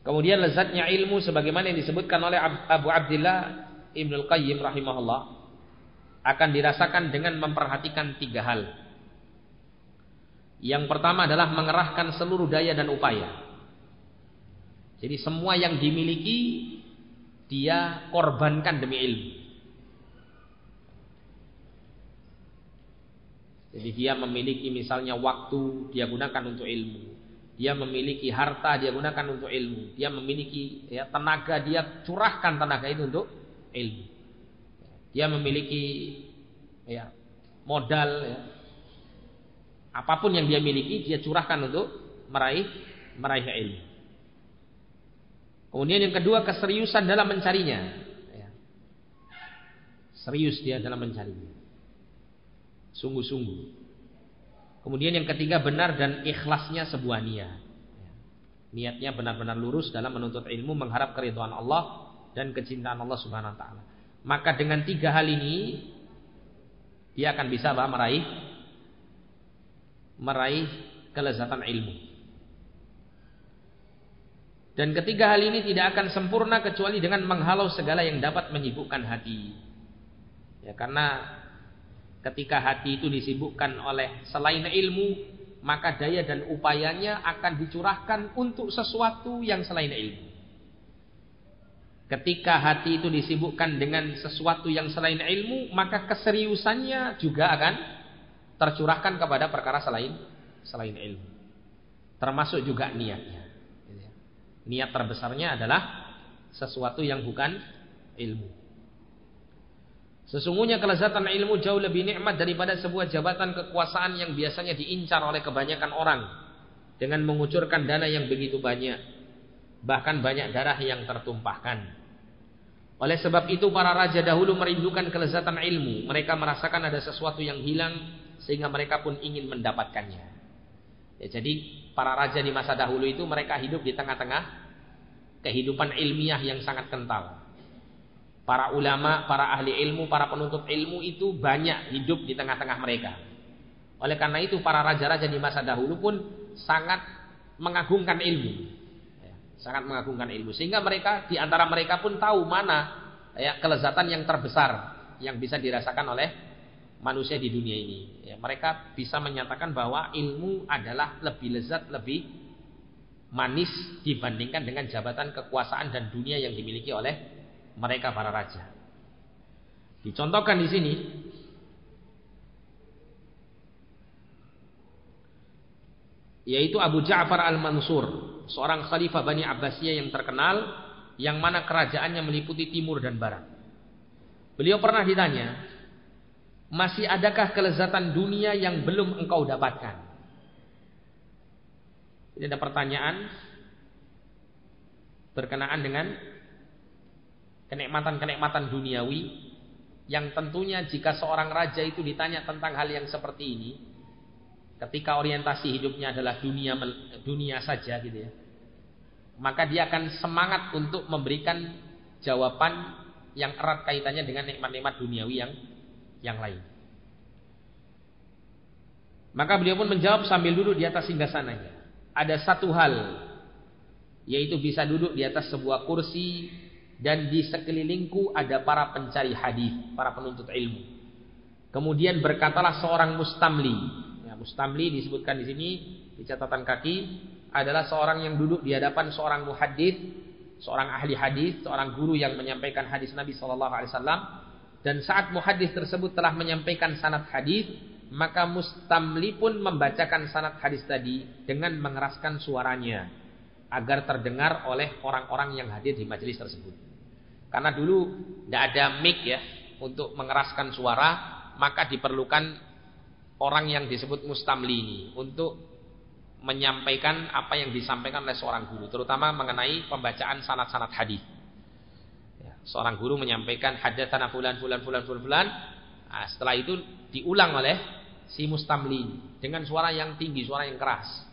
Kemudian lezatnya ilmu sebagaimana yang disebutkan oleh Abu Abdullah Ibnu Qayyim rahimahullah akan dirasakan dengan memperhatikan tiga hal. Yang pertama adalah mengerahkan seluruh daya dan upaya. Jadi semua yang dimiliki dia korbankan demi ilmu. Jadi dia memiliki misalnya waktu, dia gunakan untuk ilmu. Dia memiliki harta, dia gunakan untuk ilmu. Dia memiliki ya, tenaga, dia curahkan tenaga itu untuk ilmu. Dia memiliki ya, modal, ya. apa pun yang dia miliki, dia curahkan untuk meraih meraih ilmu. Kemudian yang kedua keseriusan dalam mencarinya. Ya. Serius dia dalam mencarinya sungguh-sungguh. Kemudian yang ketiga benar dan ikhlasnya sebuah niat. Niatnya benar-benar lurus dalam menuntut ilmu, mengharap keridhaan Allah dan kecintaan Allah Subhanahu wa taala. Maka dengan tiga hal ini dia akan bisa bah, meraih meraih kelezatan ilmu. Dan ketiga hal ini tidak akan sempurna kecuali dengan menghalau segala yang dapat menyibukkan hati. Ya karena ketika hati itu disibukkan oleh selain ilmu, maka daya dan upayanya akan dicurahkan untuk sesuatu yang selain ilmu. Ketika hati itu disibukkan dengan sesuatu yang selain ilmu, maka keseriusannya juga akan tercurahkan kepada perkara selain selain ilmu. Termasuk juga niatnya. Niat terbesarnya adalah sesuatu yang bukan ilmu. Sesungguhnya kelezatan ilmu jauh lebih nikmat daripada sebuah jabatan kekuasaan yang biasanya diincar oleh kebanyakan orang dengan mengucurkan dana yang begitu banyak, bahkan banyak darah yang tertumpahkan. Oleh sebab itu para raja dahulu merindukan kelezatan ilmu. Mereka merasakan ada sesuatu yang hilang sehingga mereka pun ingin mendapatkannya. Ya, jadi para raja di masa dahulu itu mereka hidup di tengah-tengah kehidupan ilmiah yang sangat kental. Para ulama, para ahli ilmu, para penuntut ilmu itu banyak hidup di tengah-tengah mereka. Oleh karena itu para raja-raja di masa dahulu pun sangat mengagungkan ilmu. Sangat mengagungkan ilmu. Sehingga mereka di antara mereka pun tahu mana ya kelezatan yang terbesar yang bisa dirasakan oleh manusia di dunia ini. Ya, mereka bisa menyatakan bahwa ilmu adalah lebih lezat lebih manis dibandingkan dengan jabatan kekuasaan dan dunia yang dimiliki oleh mereka para raja dicontohkan di sini yaitu Abu Ja'far Al-Mansur seorang khalifah Bani Abbasiyah yang terkenal yang mana kerajaannya meliputi timur dan barat. Beliau pernah ditanya, masih adakah kelezatan dunia yang belum engkau dapatkan? Ini ada pertanyaan berkenaan dengan kenikmatan-kenikmatan duniawi yang tentunya jika seorang raja itu ditanya tentang hal yang seperti ini, ketika orientasi hidupnya adalah dunia dunia saja gitu ya maka dia akan semangat untuk memberikan jawaban yang erat kaitannya dengan nikmat-nikmat duniawi yang yang lain. Maka beliau pun menjawab sambil duduk di atas singgasananya ada satu hal yaitu bisa duduk di atas sebuah kursi dan di sekelilingku ada para pencari hadis, para penuntut ilmu. Kemudian berkatalah seorang mustamli Mustamli disebutkan di sini di catatan kaki adalah seorang yang duduk di hadapan seorang muhaddits, seorang ahli hadis, seorang guru yang menyampaikan hadis Nabi Shallallahu Alaihi Wasallam. Dan saat muhaddits tersebut telah menyampaikan sanad hadis, maka mustamli pun membacakan sanad hadis tadi dengan mengeraskan suaranya agar terdengar oleh orang-orang yang hadir di majelis tersebut. Karena dulu tidak ada mic ya untuk mengeraskan suara, maka diperlukan orang yang disebut mustamli ini untuk menyampaikan apa yang disampaikan oleh seorang guru, terutama mengenai pembacaan sanad-sanad hadis. Ya, seorang guru menyampaikan hadatsana fulan fulan fulan fulan fulan. Nah, setelah itu diulang oleh si mustamli dengan suara yang tinggi, suara yang keras.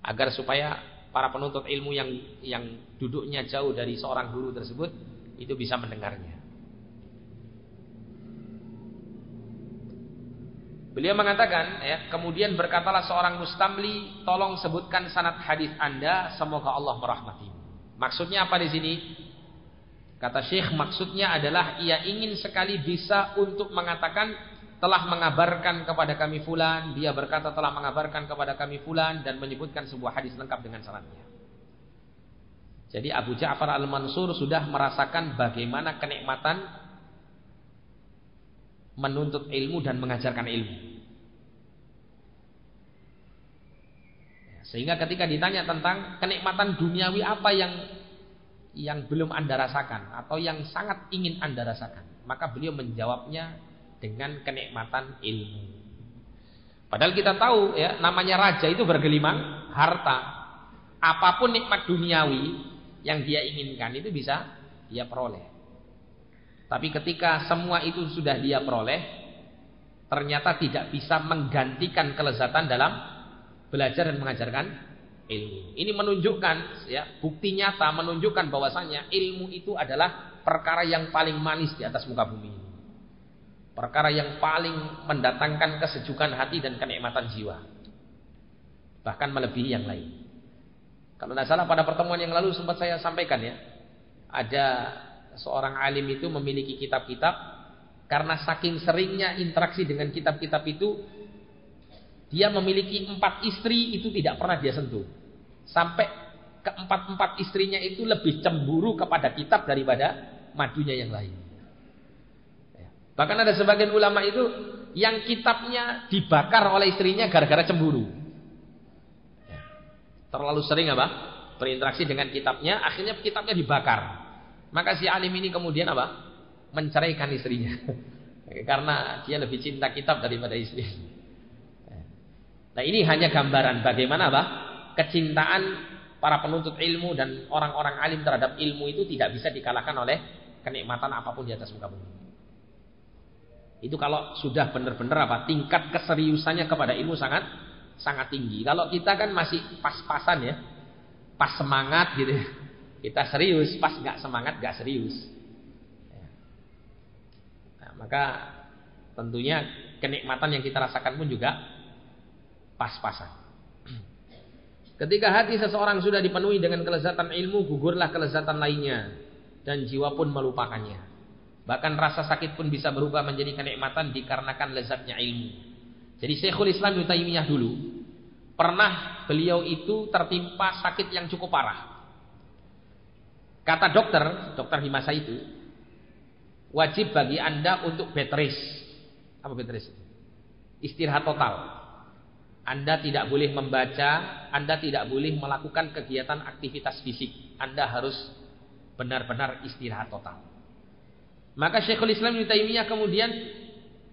Agar supaya para penuntut ilmu yang yang duduknya jauh dari seorang guru tersebut itu bisa mendengarnya. Beliau mengatakan, ya, kemudian berkatalah seorang mustamli, tolong sebutkan sanad hadis Anda, semoga Allah merahmati. Maksudnya apa di sini? Kata Syekh, maksudnya adalah ia ingin sekali bisa untuk mengatakan telah mengabarkan kepada kami fulan, dia berkata telah mengabarkan kepada kami fulan dan menyebutkan sebuah hadis lengkap dengan sanadnya. Jadi Abu Ja'far Al-Mansur sudah merasakan bagaimana kenikmatan menuntut ilmu dan mengajarkan ilmu. Sehingga ketika ditanya tentang kenikmatan duniawi apa yang yang belum Anda rasakan atau yang sangat ingin Anda rasakan, maka beliau menjawabnya dengan kenikmatan ilmu. Padahal kita tahu ya, namanya raja itu bergelimang harta. Apa pun nikmat duniawi yang dia inginkan itu bisa dia peroleh. Tapi ketika semua itu sudah dia peroleh, ternyata tidak bisa menggantikan kelezatan dalam belajar dan mengajarkan ilmu. Ini menunjukkan ya, bukti nyata menunjukkan bahwasanya ilmu itu adalah perkara yang paling manis di atas muka bumi. Perkara yang paling mendatangkan kesejukan hati dan kenikmatan jiwa. Bahkan melebihi yang lain. Kalau tidak salah pada pertemuan yang lalu sempat saya sampaikan ya. Ada seorang alim itu memiliki kitab-kitab karena saking seringnya interaksi dengan kitab-kitab itu dia memiliki empat istri itu tidak pernah dia sentuh. Sampai keempat-empat istrinya itu lebih cemburu kepada kitab daripada madunya yang lain. Ya. Bahkan ada sebagian ulama itu yang kitabnya dibakar oleh istrinya gara-gara cemburu. Terlalu sering apa? Berinteraksi dengan kitabnya, akhirnya kitabnya dibakar. Maka si alim ini kemudian apa? Menceraikan istrinya. Karena dia lebih cinta kitab daripada istri. Nah ini hanya gambaran bagaimana apa? Kecintaan para penuntut ilmu dan orang-orang alim terhadap ilmu itu tidak bisa dikalahkan oleh kenikmatan apa pun di atas muka bumi. Itu kalau sudah benar-benar apa tingkat keseriusannya kepada ilmu sangat sangat tinggi. Kalau kita kan masih pas-pasan ya, pas semangat gitu. Kita serius, pas nggak semangat nggak serius. Ya. Nah, maka tentunya kenikmatan yang kita rasakan pun juga pas-pasan. Ketika hati seseorang sudah dipenuhi dengan kelezatan ilmu, gugurlah kelezatan lainnya dan jiwa pun melupakannya. Bahkan rasa sakit pun bisa berubah menjadi kenikmatan dikarenakan lezatnya ilmu. Jadi Syekhul Islam Ibnu Taimiyah dulu pernah beliau itu tertimpa sakit yang cukup parah. Kata dokter, dokter di masa itu, wajib bagi Anda untuk bed rest. Apa bed rest? Istirahat total. Anda tidak boleh membaca, Anda tidak boleh melakukan kegiatan aktivitas fisik. Anda harus benar-benar istirahat total. Maka Syekhul Islam Ibnu Taimiyah kemudian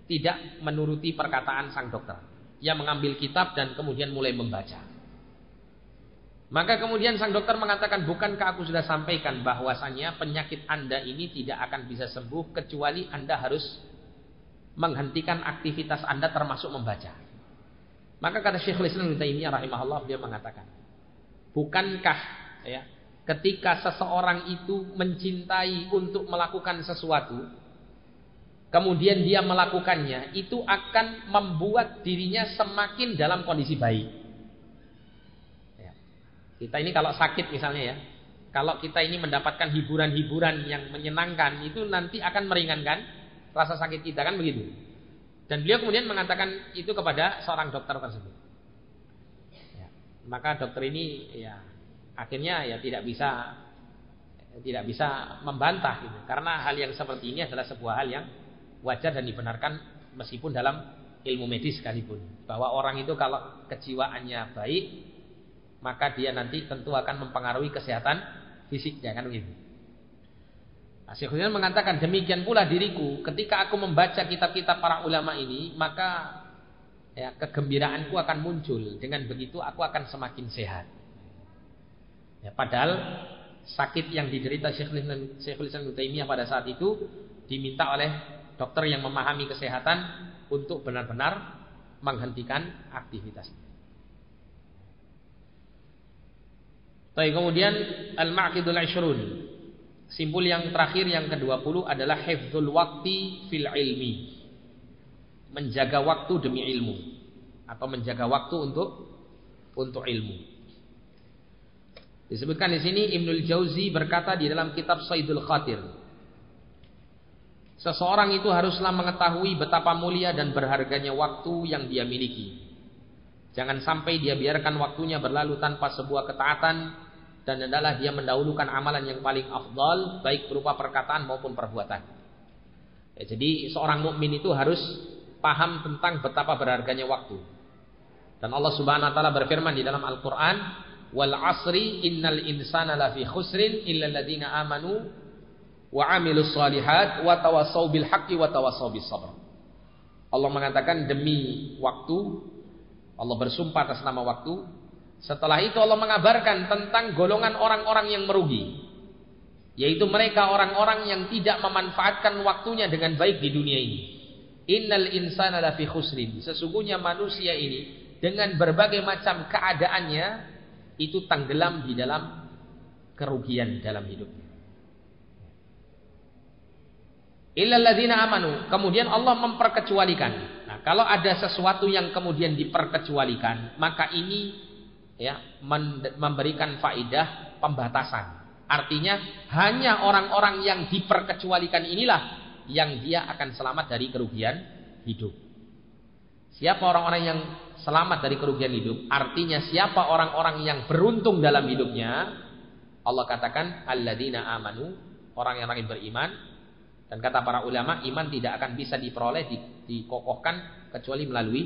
tidak menuruti perkataan sang dokter. Ia mengambil kitab dan kemudian mulai membaca. Maka kemudian sang dokter mengatakan, bukankah aku sudah sampaikan bahwasannya penyakit anda ini tidak akan bisa sembuh kecuali anda harus menghentikan aktivitas anda termasuk membaca. Maka kata Syekhul Islam Taimiyah rahimahullah dia mengatakan, bukankah ya ketika seseorang itu mencintai untuk melakukan sesuatu, kemudian dia melakukannya, itu akan membuat dirinya semakin dalam kondisi baik. Ya. Kita ini kalau sakit misalnya ya, kalau kita ini mendapatkan hiburan-hiburan yang menyenangkan, itu nanti akan meringankan rasa sakit kita kan begitu. Dan beliau kemudian mengatakan itu kepada seorang dokter tersebut. Ya. Maka dokter ini ya akhirnya ya tidak bisa tidak bisa membantah gitu. Karena hal yang seperti ini adalah sebuah hal yang wajar dan dibenarkan meskipun dalam ilmu medis sekalipun bahwa orang itu kalau kejiwaannya baik maka dia nanti tentu akan mempengaruhi kesehatan fisiknya kan begitu. Nah, Syekhul mengatakan demikian pula diriku ketika aku membaca kitab-kitab para ulama ini maka ya kegembiraanku akan muncul dengan begitu aku akan semakin sehat. Ya, padahal sakit yang diderita Syekhul Islam Taimiyah pada saat itu diminta oleh dokter yang memahami kesehatan untuk benar-benar menghentikan aktivitas. Baik, kemudian al-ma'qidul ashrun. Simpul yang terakhir yang ke-20 adalah hifdzul waqti fil ilmi. Menjaga waktu demi ilmu atau menjaga waktu untuk untuk ilmu. Disebutkan di sini Ibnul Jauzi berkata di dalam kitab Saidul Khatir Seseorang itu haruslah mengetahui betapa mulia dan berharganya waktu yang dia miliki. Jangan sampai dia biarkan waktunya berlalu tanpa sebuah ketaatan dan adalah dia mendahulukan amalan yang paling afdal baik berupa perkataan maupun perbuatan. Ya, jadi seorang mukmin itu harus paham tentang betapa berharganya waktu. Dan Allah Subhanahu wa taala berfirman di dalam Al-Qur'an, "Wal 'asri innal insana lafi khusrin illa amanu wa amilus salihat wa tawassau bil haqqi wa bis sabr. Allah mengatakan demi waktu Allah bersumpah atas nama waktu. Setelah itu Allah mengabarkan tentang golongan orang-orang yang merugi. Yaitu mereka orang-orang yang tidak memanfaatkan waktunya dengan baik di dunia ini. Innal insana lafi khusrin. Sesungguhnya manusia ini dengan berbagai macam keadaannya itu tenggelam di dalam kerugian dalam hidupnya. Illalladzina amanu. Kemudian Allah memperkecualikan. Nah, kalau ada sesuatu yang kemudian diperkecualikan, maka ini ya memberikan faidah pembatasan. Artinya hanya orang-orang yang diperkecualikan inilah yang dia akan selamat dari kerugian hidup. Siapa orang-orang yang selamat dari kerugian hidup? Artinya siapa orang-orang yang beruntung dalam hidupnya? Allah katakan alladzina amanu, orang yang beriman dan kata para ulama iman tidak akan bisa diperoleh dikokohkan kecuali melalui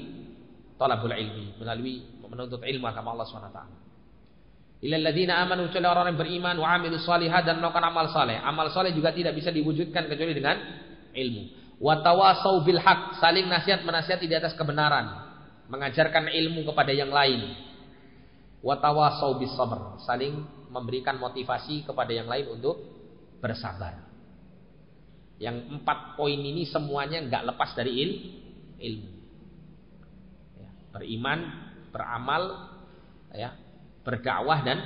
talabul ilmi, melalui menuntut ilmu agama Allah SWT. Ilal ladzina amanu kecuali orang yang beriman wa amilus shalihat dan melakukan amal saleh. Amal saleh juga tidak bisa diwujudkan kecuali dengan ilmu. Wa tawasau bil haq, saling nasihat menasihati di atas kebenaran, mengajarkan ilmu kepada yang lain. Wa tawasau bis sabr, saling memberikan motivasi kepada yang lain untuk bersabar. Yang empat poin ini semuanya nggak lepas dari il, ilmu. Ya, beriman, beramal, ya, berdakwah dan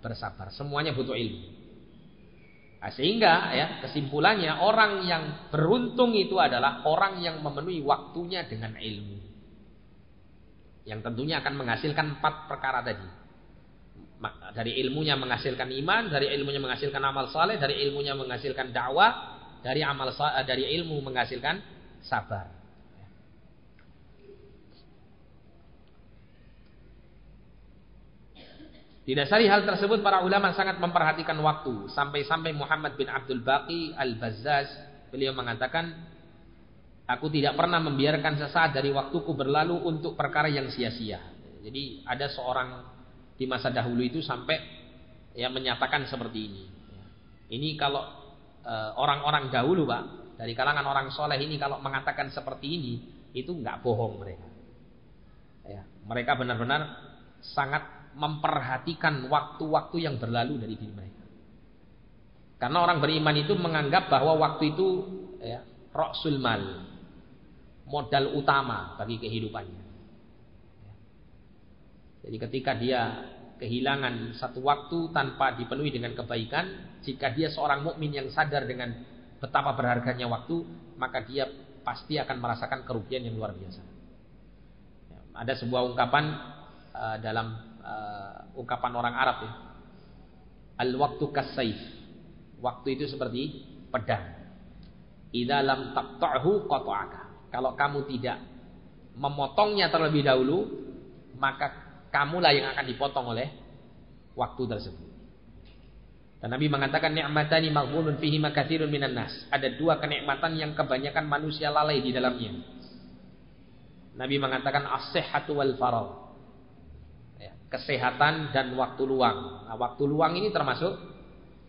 bersabar. Semuanya butuh ilmu. Nah, sehingga ya kesimpulannya orang yang beruntung itu adalah orang yang memenuhi waktunya dengan ilmu. Yang tentunya akan menghasilkan empat perkara tadi dari ilmunya menghasilkan iman, dari ilmunya menghasilkan amal saleh, dari ilmunya menghasilkan dakwah, dari amal eh, dari ilmu menghasilkan sabar. Didasari hal tersebut para ulama sangat memperhatikan waktu sampai-sampai Muhammad bin Abdul Baqi Al-Bazzaz beliau mengatakan aku tidak pernah membiarkan sesaat dari waktuku berlalu untuk perkara yang sia-sia. Jadi ada seorang di masa dahulu itu sampai ya menyatakan seperti ini. Ini kalau orang-orang e, dahulu pak dari kalangan orang soleh ini kalau mengatakan seperti ini itu nggak bohong mereka. Ya, mereka benar-benar sangat memperhatikan waktu-waktu yang berlalu dari diri mereka. Karena orang beriman itu menganggap bahwa waktu itu ya, roksul mal, modal utama bagi kehidupannya. Jadi ketika dia kehilangan satu waktu tanpa dipenuhi dengan kebaikan, jika dia seorang mukmin yang sadar dengan betapa berharganya waktu, maka dia pasti akan merasakan kerugian yang luar biasa. Ya, ada sebuah ungkapan uh, dalam uh, ungkapan orang Arab ya. Al-waktu kasaif. Waktu itu seperti pedang. Idza lam taqta'hu qata'aka. Kalau kamu tidak memotongnya terlebih dahulu, maka kamulah yang akan dipotong oleh waktu tersebut. Dan Nabi mengatakan ni'matani maghbunun fihi makatsirun minan nas. Ada dua kenikmatan yang kebanyakan manusia lalai di dalamnya. Nabi mengatakan as-sihhatu wal. Ya, kesehatan dan waktu luang. Nah, waktu luang ini termasuk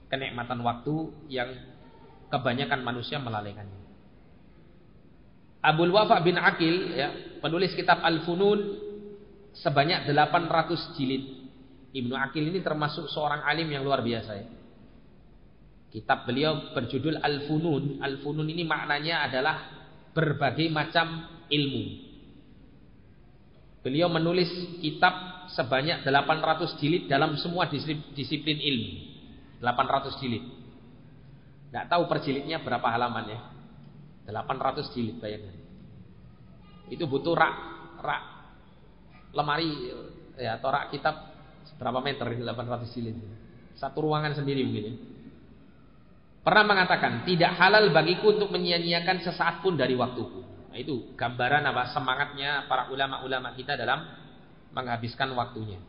kenikmatan waktu yang kebanyakan manusia melalaikannya. Abdul Wafa bin Akil ya, penulis kitab Al-Funun sebanyak 800 jilid. Ibnu Akil ini termasuk seorang alim yang luar biasa ya. Kitab beliau berjudul Al-Funun. Al-Funun ini maknanya adalah berbagai macam ilmu. Beliau menulis kitab sebanyak 800 jilid dalam semua disiplin ilmu. 800 jilid. Tidak tahu per jilidnya berapa halaman ya. 800 jilid bayangkan. Itu butuh rak, rak lemari ya torak kitab berapa meter 800 jilid. Satu ruangan sendiri mungkin ya. Pernah mengatakan tidak halal bagiku untuk menyia-nyiakan sesaat pun dari waktuku. Nah, itu gambaran apa semangatnya para ulama-ulama kita dalam menghabiskan waktunya.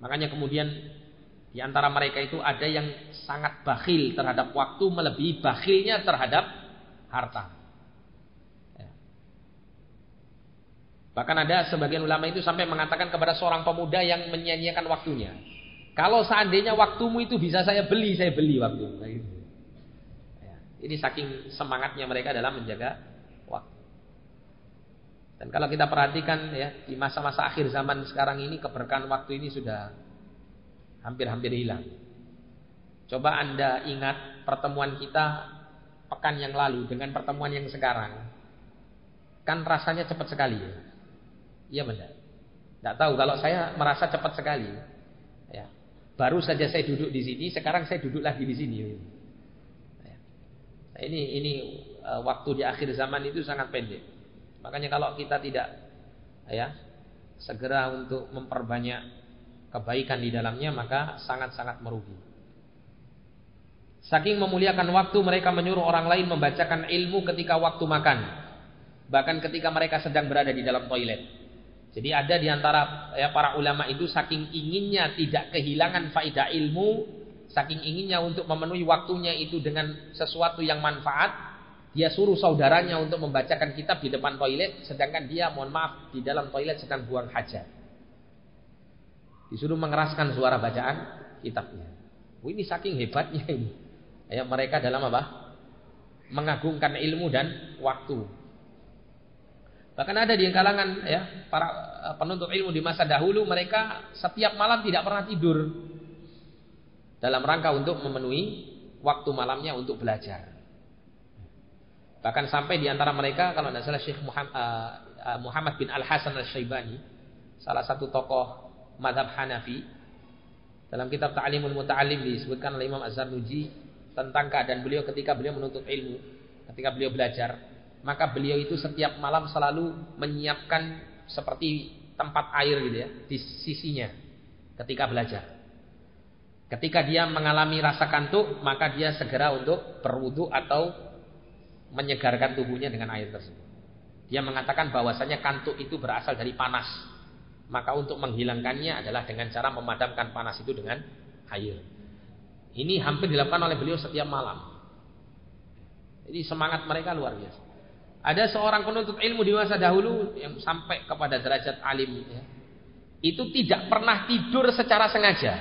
Makanya kemudian di antara mereka itu ada yang sangat bakhil terhadap waktu melebihi bakhilnya terhadap harta. Bahkan ada sebagian ulama itu sampai mengatakan kepada seorang pemuda yang menyanyiakan waktunya. Kalau seandainya waktumu itu bisa saya beli, saya beli waktu. Gitu. Ya, ini saking semangatnya mereka dalam menjaga waktu. Dan kalau kita perhatikan ya di masa-masa akhir zaman sekarang ini keberkahan waktu ini sudah hampir-hampir hilang. Coba anda ingat pertemuan kita pekan yang lalu dengan pertemuan yang sekarang. Kan rasanya cepat sekali ya. Iya benar. Tidak tahu kalau saya merasa cepat sekali. Ya. Baru saja saya duduk di sini, sekarang saya duduk lagi di sini. Ya. Nah, ini ini uh, waktu di akhir zaman itu sangat pendek. Makanya kalau kita tidak ya segera untuk memperbanyak kebaikan di dalamnya maka sangat-sangat merugi. Saking memuliakan waktu mereka menyuruh orang lain membacakan ilmu ketika waktu makan. Bahkan ketika mereka sedang berada di dalam toilet. Jadi ada di antara ya, para ulama itu saking inginnya tidak kehilangan faedah ilmu, saking inginnya untuk memenuhi waktunya itu dengan sesuatu yang manfaat, dia suruh saudaranya untuk membacakan kitab di depan toilet, sedangkan dia mohon maaf di dalam toilet sedang buang hajat. Disuruh mengeraskan suara bacaan kitabnya. Oh, ini saking hebatnya ini. Ya, mereka dalam apa? Mengagungkan ilmu dan waktu. Bahkan ada di kalangan ya para eh, penuntut ilmu di masa dahulu mereka setiap malam tidak pernah tidur. Dalam rangka untuk memenuhi waktu malamnya untuk belajar. Bahkan sampai di antara mereka kalau tidak salah Syekh Muhammad, uh, uh, Muhammad bin Al Hasan Al Syaibani, salah satu tokoh madhab Hanafi, dalam kitab Ta'limul Muta'alim disebutkan oleh Imam Az-Zarnuji tentang keadaan beliau ketika beliau menuntut ilmu, ketika beliau belajar, maka beliau itu setiap malam selalu menyiapkan seperti tempat air gitu ya di sisinya ketika belajar. Ketika dia mengalami rasa kantuk, maka dia segera untuk berwudu atau menyegarkan tubuhnya dengan air tersebut. Dia mengatakan bahwasanya kantuk itu berasal dari panas. Maka untuk menghilangkannya adalah dengan cara memadamkan panas itu dengan air. Ini hampir dilakukan oleh beliau setiap malam. Jadi semangat mereka luar biasa. Ada seorang penuntut ilmu di masa dahulu yang sampai kepada derajat alim ya, itu tidak pernah tidur secara sengaja.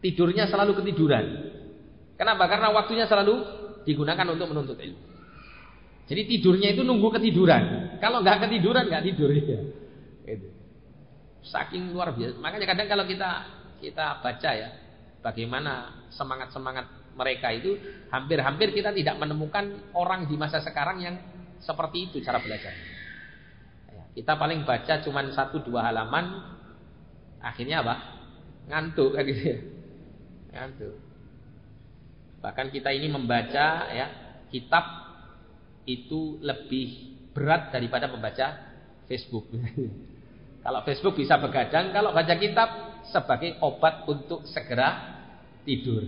Tidurnya selalu ketiduran. Kenapa? Karena waktunya selalu digunakan untuk menuntut ilmu. Jadi tidurnya itu nunggu ketiduran. Kalau nggak ketiduran nggak tidur ya. Itu. Saking luar biasa. Makanya kadang kalau kita kita baca ya, bagaimana semangat semangat mereka itu hampir-hampir kita tidak menemukan orang di masa sekarang yang seperti itu cara belajar. Ya, kita paling baca cuma satu dua halaman, akhirnya apa? Ngantuk kayak gitu ya. Itu. Bahkan kita ini membaca ya kitab itu lebih berat daripada membaca Facebook. kalau Facebook bisa begadang, kalau baca kitab sebagai obat untuk segera tidur.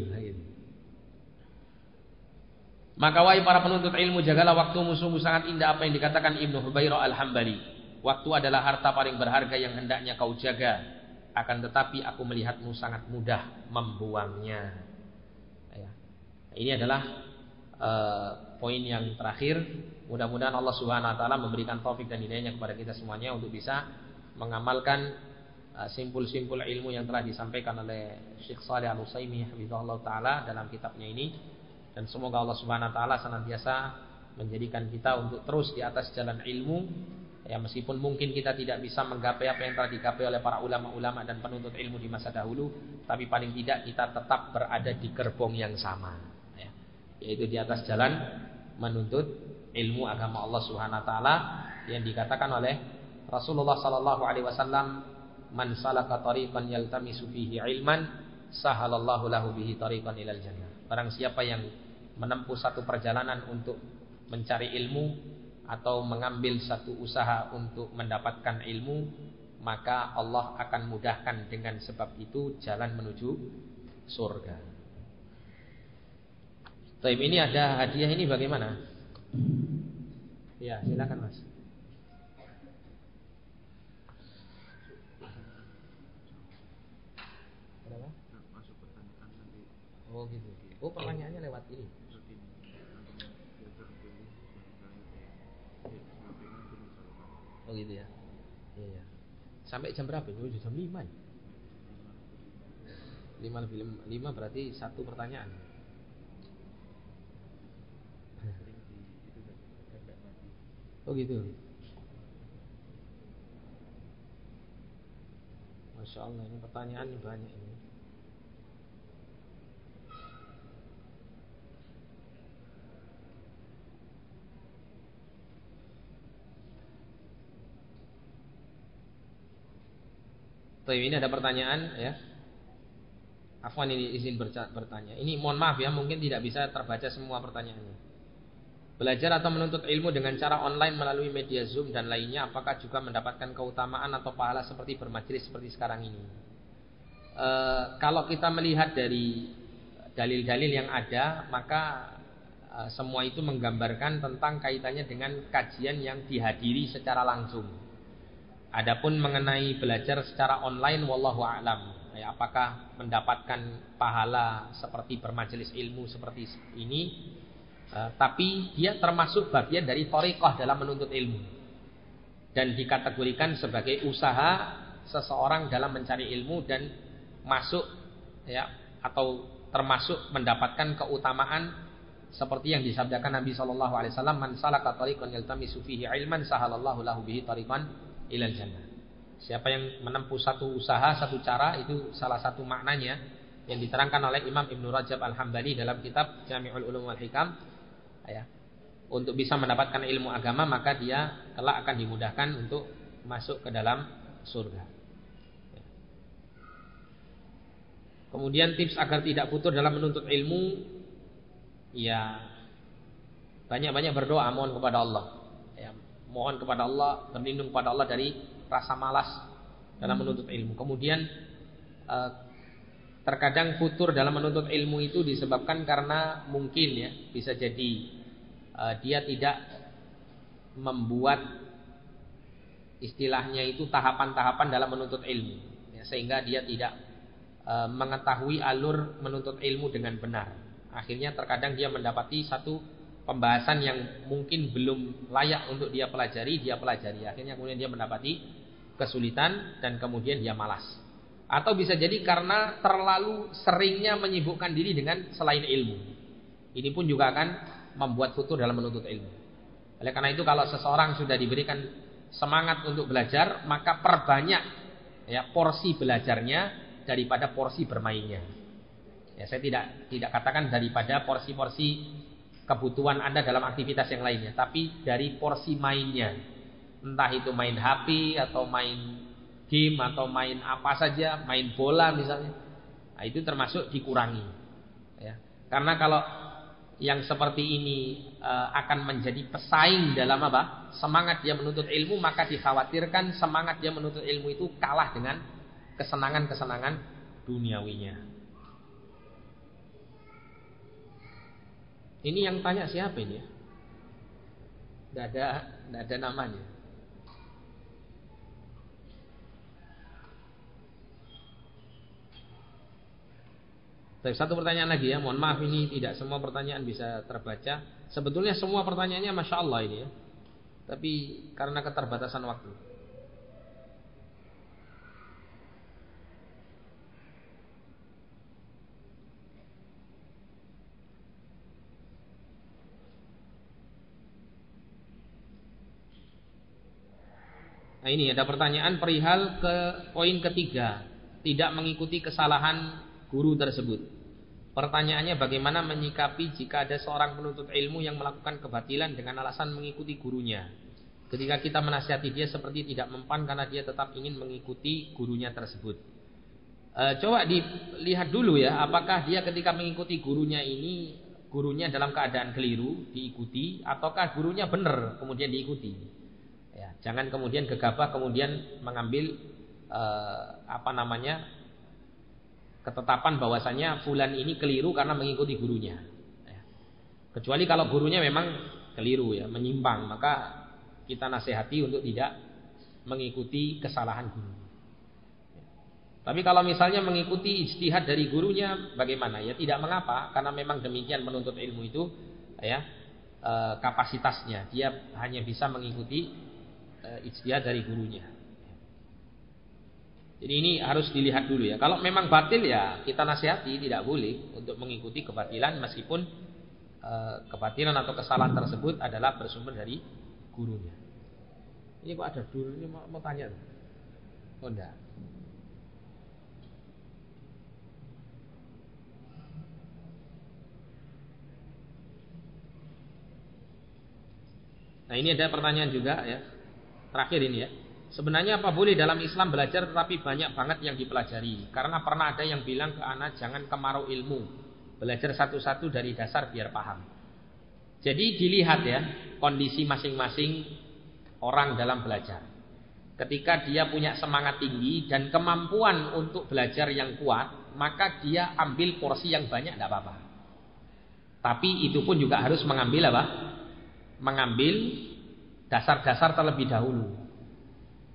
Maka wahai para penuntut ilmu jagalah waktu musuhmu sangat indah apa yang dikatakan Ibnu Hubairah Al-Hambali. Waktu adalah harta paling berharga yang hendaknya kau jaga akan tetapi aku melihatmu sangat mudah membuangnya. Ya. Ini adalah uh, poin yang terakhir. Mudah-mudahan Allah Subhanahu wa taala memberikan taufik dan hidayahnya kepada kita semuanya untuk bisa mengamalkan eh, simpul-simpul uh, ilmu yang telah disampaikan oleh Syekh Saleh Al-Utsaimin taala dalam kitabnya ini dan semoga Allah Subhanahu wa taala senantiasa menjadikan kita untuk terus di atas jalan ilmu Ya meskipun mungkin kita tidak bisa menggapai apa yang telah digapai oleh para ulama-ulama dan penuntut ilmu di masa dahulu, tapi paling tidak kita tetap berada di gerbong yang sama, ya. yaitu di atas jalan menuntut ilmu agama Allah Subhanahu Wa Taala yang dikatakan oleh Rasulullah Sallallahu Alaihi Wasallam, "Man salaka tariqan yaltamisu fihi ilman, sahalallahu lahu bihi tariqan ilal jannah." Barang siapa yang menempuh satu perjalanan untuk mencari ilmu, atau mengambil satu usaha untuk mendapatkan ilmu, maka Allah akan mudahkan dengan sebab itu jalan menuju surga. Tapi ini ada hadiah ini bagaimana? Ya, silakan Mas. Oh gitu. Oh pertanyaannya lewat ini. Oh gitu ya. Iya ya. Sampai jam berapa? Oh, jam 5 ya? 5 lebih 5 berarti satu pertanyaan. Oh gitu. Masya Allah ini pertanyaan banyak ini. Tapi ini ada pertanyaan ya. Afwan ini izin bertanya. Ini mohon maaf ya, mungkin tidak bisa terbaca semua pertanyaannya. Belajar atau menuntut ilmu dengan cara online melalui media Zoom dan lainnya apakah juga mendapatkan keutamaan atau pahala seperti bermajelis seperti sekarang ini? E, kalau kita melihat dari dalil-dalil yang ada, maka e, semua itu menggambarkan tentang kaitannya dengan kajian yang dihadiri secara langsung. Adapun mengenai belajar secara online wallahu a'lam. Ya, apakah mendapatkan pahala seperti bermajelis ilmu seperti ini? Eh, tapi dia termasuk bagian dari torikoh dalam menuntut ilmu. Dan dikategorikan sebagai usaha seseorang dalam mencari ilmu dan masuk ya atau termasuk mendapatkan keutamaan seperti yang disabdakan Nabi Shallallahu Alaihi Wasallam man salaka tariqan yaltamisu fihi ilman sahalallahu lahu bihi ilal jannah siapa yang menempuh satu usaha satu cara itu salah satu maknanya yang diterangkan oleh Imam Ibnu Rajab Al-Hambali dalam kitab Jami'ul Ulum wal Hikam ya untuk bisa mendapatkan ilmu agama maka dia kelak akan dimudahkan untuk masuk ke dalam surga. Kemudian tips agar tidak putus dalam menuntut ilmu ya banyak-banyak berdoa mohon kepada Allah. Mohon kepada Allah, berlindung kepada Allah dari rasa malas dalam menuntut ilmu. Kemudian eh, terkadang futur dalam menuntut ilmu itu disebabkan karena mungkin ya bisa jadi uh, dia tidak membuat istilahnya itu tahapan-tahapan dalam menuntut ilmu. Ya, sehingga dia tidak uh, mengetahui alur menuntut ilmu dengan benar. Akhirnya terkadang dia mendapati satu pembahasan yang mungkin belum layak untuk dia pelajari dia pelajari akhirnya kemudian dia mendapati kesulitan dan kemudian dia malas atau bisa jadi karena terlalu seringnya menyibukkan diri dengan selain ilmu ini pun juga akan membuat futur dalam menuntut ilmu. Oleh karena itu kalau seseorang sudah diberikan semangat untuk belajar, maka perbanyak ya porsi belajarnya daripada porsi bermainnya. Ya, saya tidak tidak katakan daripada porsi-porsi kebutuhan Anda dalam aktivitas yang lainnya, tapi dari porsi mainnya. Entah itu main HP atau main game atau main apa saja, main bola misalnya. Nah, itu termasuk dikurangi. Ya. Karena kalau yang seperti ini uh, akan menjadi pesaing dalam apa? Semangat dia menuntut ilmu, maka dikhawatirkan semangat dia menuntut ilmu itu kalah dengan kesenangan-kesenangan duniawinya. Ini yang tanya siapa ini ya? Tidak ada, tidak ada namanya. Tapi satu pertanyaan lagi ya, mohon maaf ini tidak semua pertanyaan bisa terbaca. Sebetulnya semua pertanyaannya masya Allah ini ya, tapi karena keterbatasan waktu. Nah ini ada pertanyaan perihal ke poin ketiga, tidak mengikuti kesalahan guru tersebut. Pertanyaannya bagaimana menyikapi jika ada seorang penuntut ilmu yang melakukan kebatilan dengan alasan mengikuti gurunya. Ketika kita menasihati dia seperti tidak mempan karena dia tetap ingin mengikuti gurunya tersebut. E, coba dilihat dulu ya, apakah dia ketika mengikuti gurunya ini gurunya dalam keadaan keliru diikuti ataukah gurunya benar kemudian diikuti. Jangan kemudian gegabah kemudian mengambil e, apa namanya ketetapan bahwasanya fulan ini keliru karena mengikuti gurunya. Ya. Kecuali kalau gurunya memang keliru ya, menyimpang, maka kita nasihati untuk tidak mengikuti kesalahan guru. Tapi kalau misalnya mengikuti ijtihad dari gurunya bagaimana? Ya tidak mengapa karena memang demikian menuntut ilmu itu ya e, kapasitasnya. Dia hanya bisa mengikuti e, ijtihad dari gurunya. Jadi ini harus dilihat dulu ya. Kalau memang batil ya kita nasihati tidak boleh untuk mengikuti kebatilan meskipun e, kebatilan atau kesalahan tersebut adalah bersumber dari gurunya. Ini kok ada ini mau, mau tanya. Oh enggak. Nah ini ada pertanyaan juga ya. Terakhir ini ya. Sebenarnya apa boleh dalam Islam belajar tetapi banyak banget yang dipelajari. Karena pernah ada yang bilang ke anak jangan kemarau ilmu. Belajar satu-satu dari dasar biar paham. Jadi dilihat ya kondisi masing-masing orang dalam belajar. Ketika dia punya semangat tinggi dan kemampuan untuk belajar yang kuat, maka dia ambil porsi yang banyak tidak apa-apa. Tapi itu pun juga harus mengambil apa? Mengambil dasar-dasar terlebih dahulu.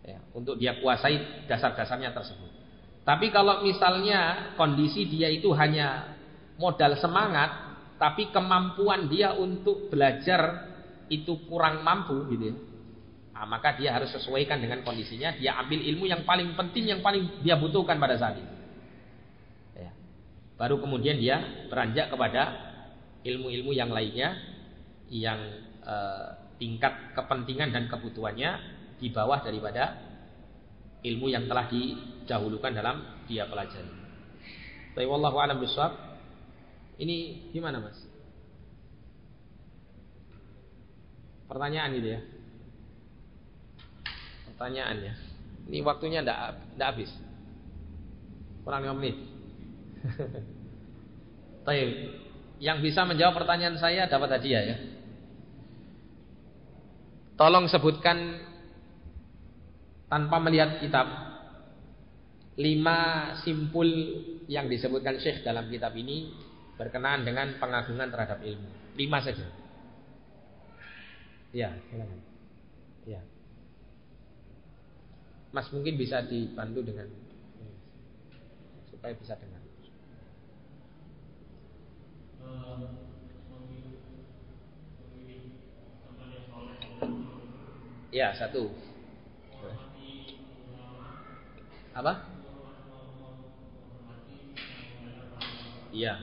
Ya, untuk dia kuasai dasar-dasarnya tersebut. Tapi kalau misalnya kondisi dia itu hanya modal semangat, tapi kemampuan dia untuk belajar itu kurang mampu gitu ya. Nah, maka dia harus sesuaikan dengan kondisinya, dia ambil ilmu yang paling penting yang paling dia butuhkan pada saat itu. Ya. Baru kemudian dia beranjak kepada ilmu-ilmu yang lainnya yang eh, tingkat kepentingan dan kebutuhannya di bawah daripada ilmu yang telah didahulukan dalam dia pelajari. Tapi wallahu a'lam bishawab. Ini gimana mas? Pertanyaan gitu ya. Pertanyaan ya. Ini waktunya ndak ndak habis. Kurang 5 menit. Baik. Yang bisa menjawab pertanyaan saya dapat hadiah ya. Tolong sebutkan tanpa melihat kitab lima simpul yang disebutkan Syekh dalam kitab ini berkenaan dengan pengagungan terhadap ilmu. Lima saja. Ya, silakan. Ya. Mas mungkin bisa dibantu dengan supaya bisa dengar. Ya, satu. Apa? Iya.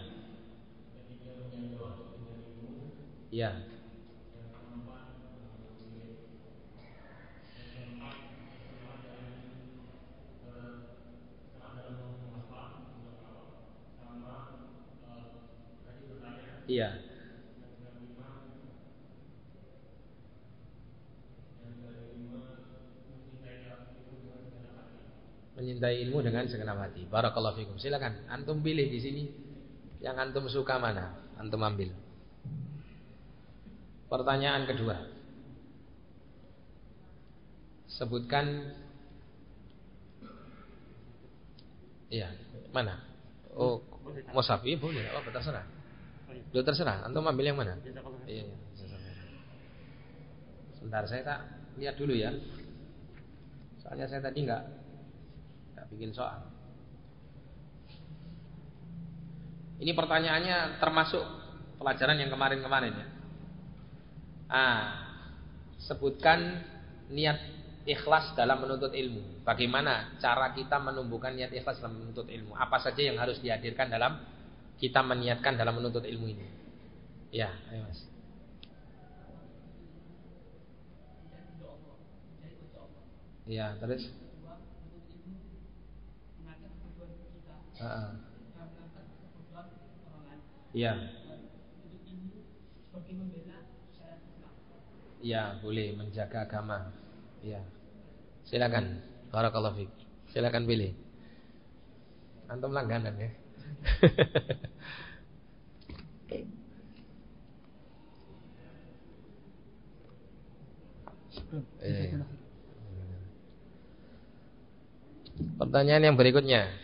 Iya. Iya. Menyintai ilmu dengan segenap hati. Barakallahu fikum. Silakan antum pilih di sini yang antum suka mana, antum ambil. Pertanyaan kedua. Sebutkan Iya, mana? Oh, Musafi boleh, apa terserah. Lu terserah, antum ambil yang mana? Iya, iya. Sebentar saya tak lihat dulu ya. Soalnya saya tadi enggak bikin soal. Ini pertanyaannya termasuk pelajaran yang kemarin-kemarin ya. Ah, sebutkan niat ikhlas dalam menuntut ilmu. Bagaimana cara kita menumbuhkan niat ikhlas dalam menuntut ilmu? Apa saja yang harus dihadirkan dalam kita meniatkan dalam menuntut ilmu ini? Ya, ayo Mas. Ya, terus? Iya. Ya, boleh menjaga agama. Ya. Silakan. Barakallahu fiik. Silakan pilih. Antum langganan ya. eh. Pertanyaan yang berikutnya.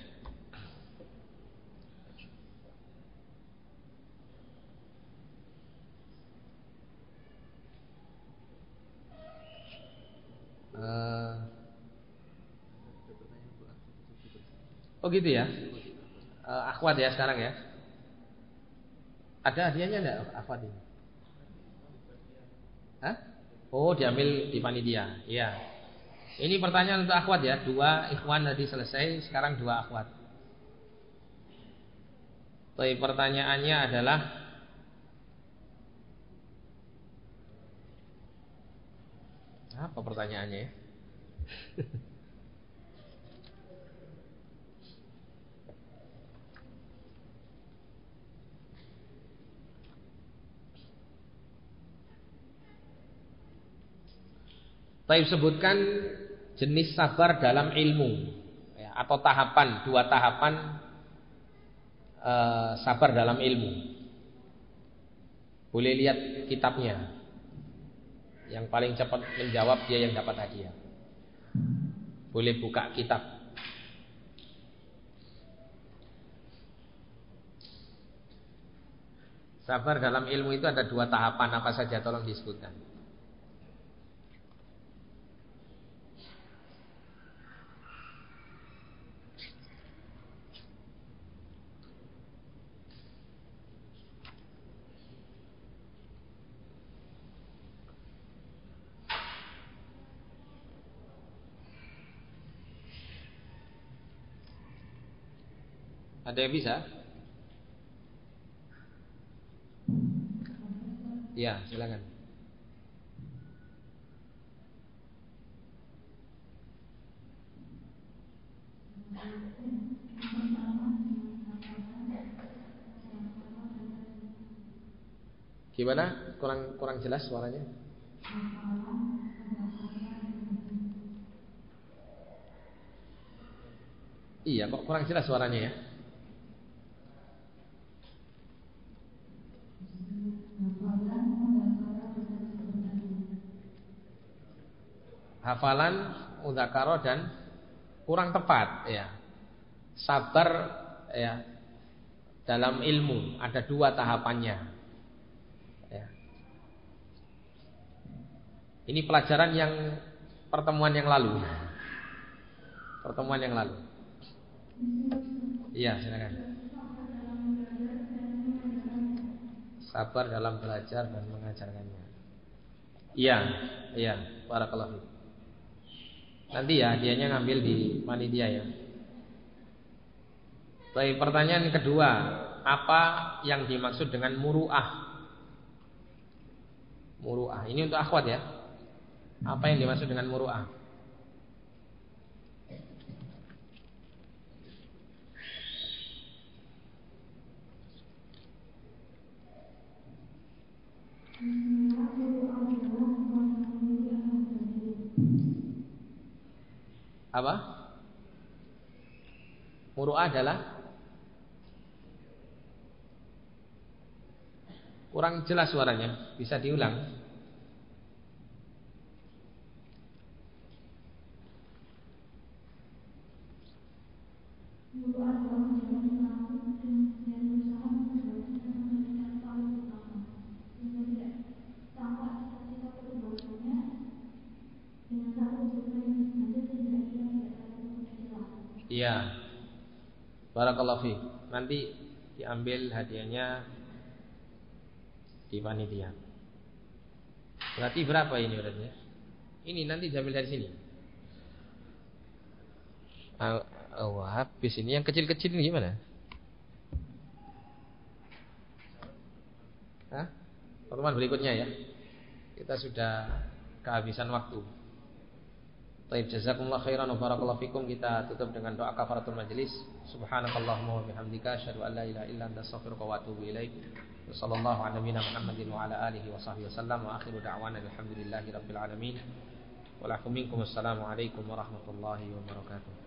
Uh, oh gitu ya. Uh, akhwat ya sekarang ya. Ada hadiahnya enggak akhwat ini? Hah? Oh, diambil di panitia. Iya. Ini pertanyaan untuk akhwat ya. Dua ikhwan tadi selesai, sekarang dua akhwat. Tapi pertanyaannya adalah Apa pertanyaannya ya? Tapi sebutkan jenis sabar dalam ilmu ya, atau tahapan dua tahapan uh, sabar dalam ilmu. Boleh lihat kitabnya. Yang paling cepat menjawab dia yang dapat hadiah. Boleh buka kitab. Sabar dalam ilmu itu ada dua tahapan apa saja tolong disebutkan. Ada yang bisa? Ya, silakan. Gimana? Kurang kurang jelas suaranya? Iya, kok kurang jelas suaranya ya? Hafalan mudzakarah dan kurang tepat ya. Sabar ya dalam ilmu ada dua tahapannya. Ya. Ini pelajaran yang pertemuan yang lalu. Pertemuan yang lalu. Iya, silakan. Sabar dalam belajar dan mengajarkannya. Iya, iya, barakallahu Nanti ya dianya ngambil di panitia ya. Baik, pertanyaan kedua, apa yang dimaksud dengan muruah? Muruah. Ini untuk akhwat ya. Apa yang dimaksud dengan muruah? Apa? Muru'ah adalah Kurang jelas suaranya Bisa diulang Iya. Barakallahu fi. Nanti diambil hadiahnya di panitia. Berarti berapa ini berarti? Ini nanti diambil dari sini. Oh, oh habis ini yang kecil-kecil ini gimana? Hah? Pertemuan berikutnya ya. Kita sudah kehabisan waktu. Baik, jazakumullah khairan wa barakallahu fikum. Kita tutup dengan doa kafaratul majlis. Subhanakallahumma wa bihamdika asyhadu an la ilaha illa anta astaghfiruka wa atubu ilaik. Wassallallahu ala nabiyyina Muhammadin wa ala alihi wa sahbihi wasallam wa akhiru da'wana alhamdulillahi rabbil alamin. Wa lakum minkum assalamu alaikum warahmatullahi wabarakatuh.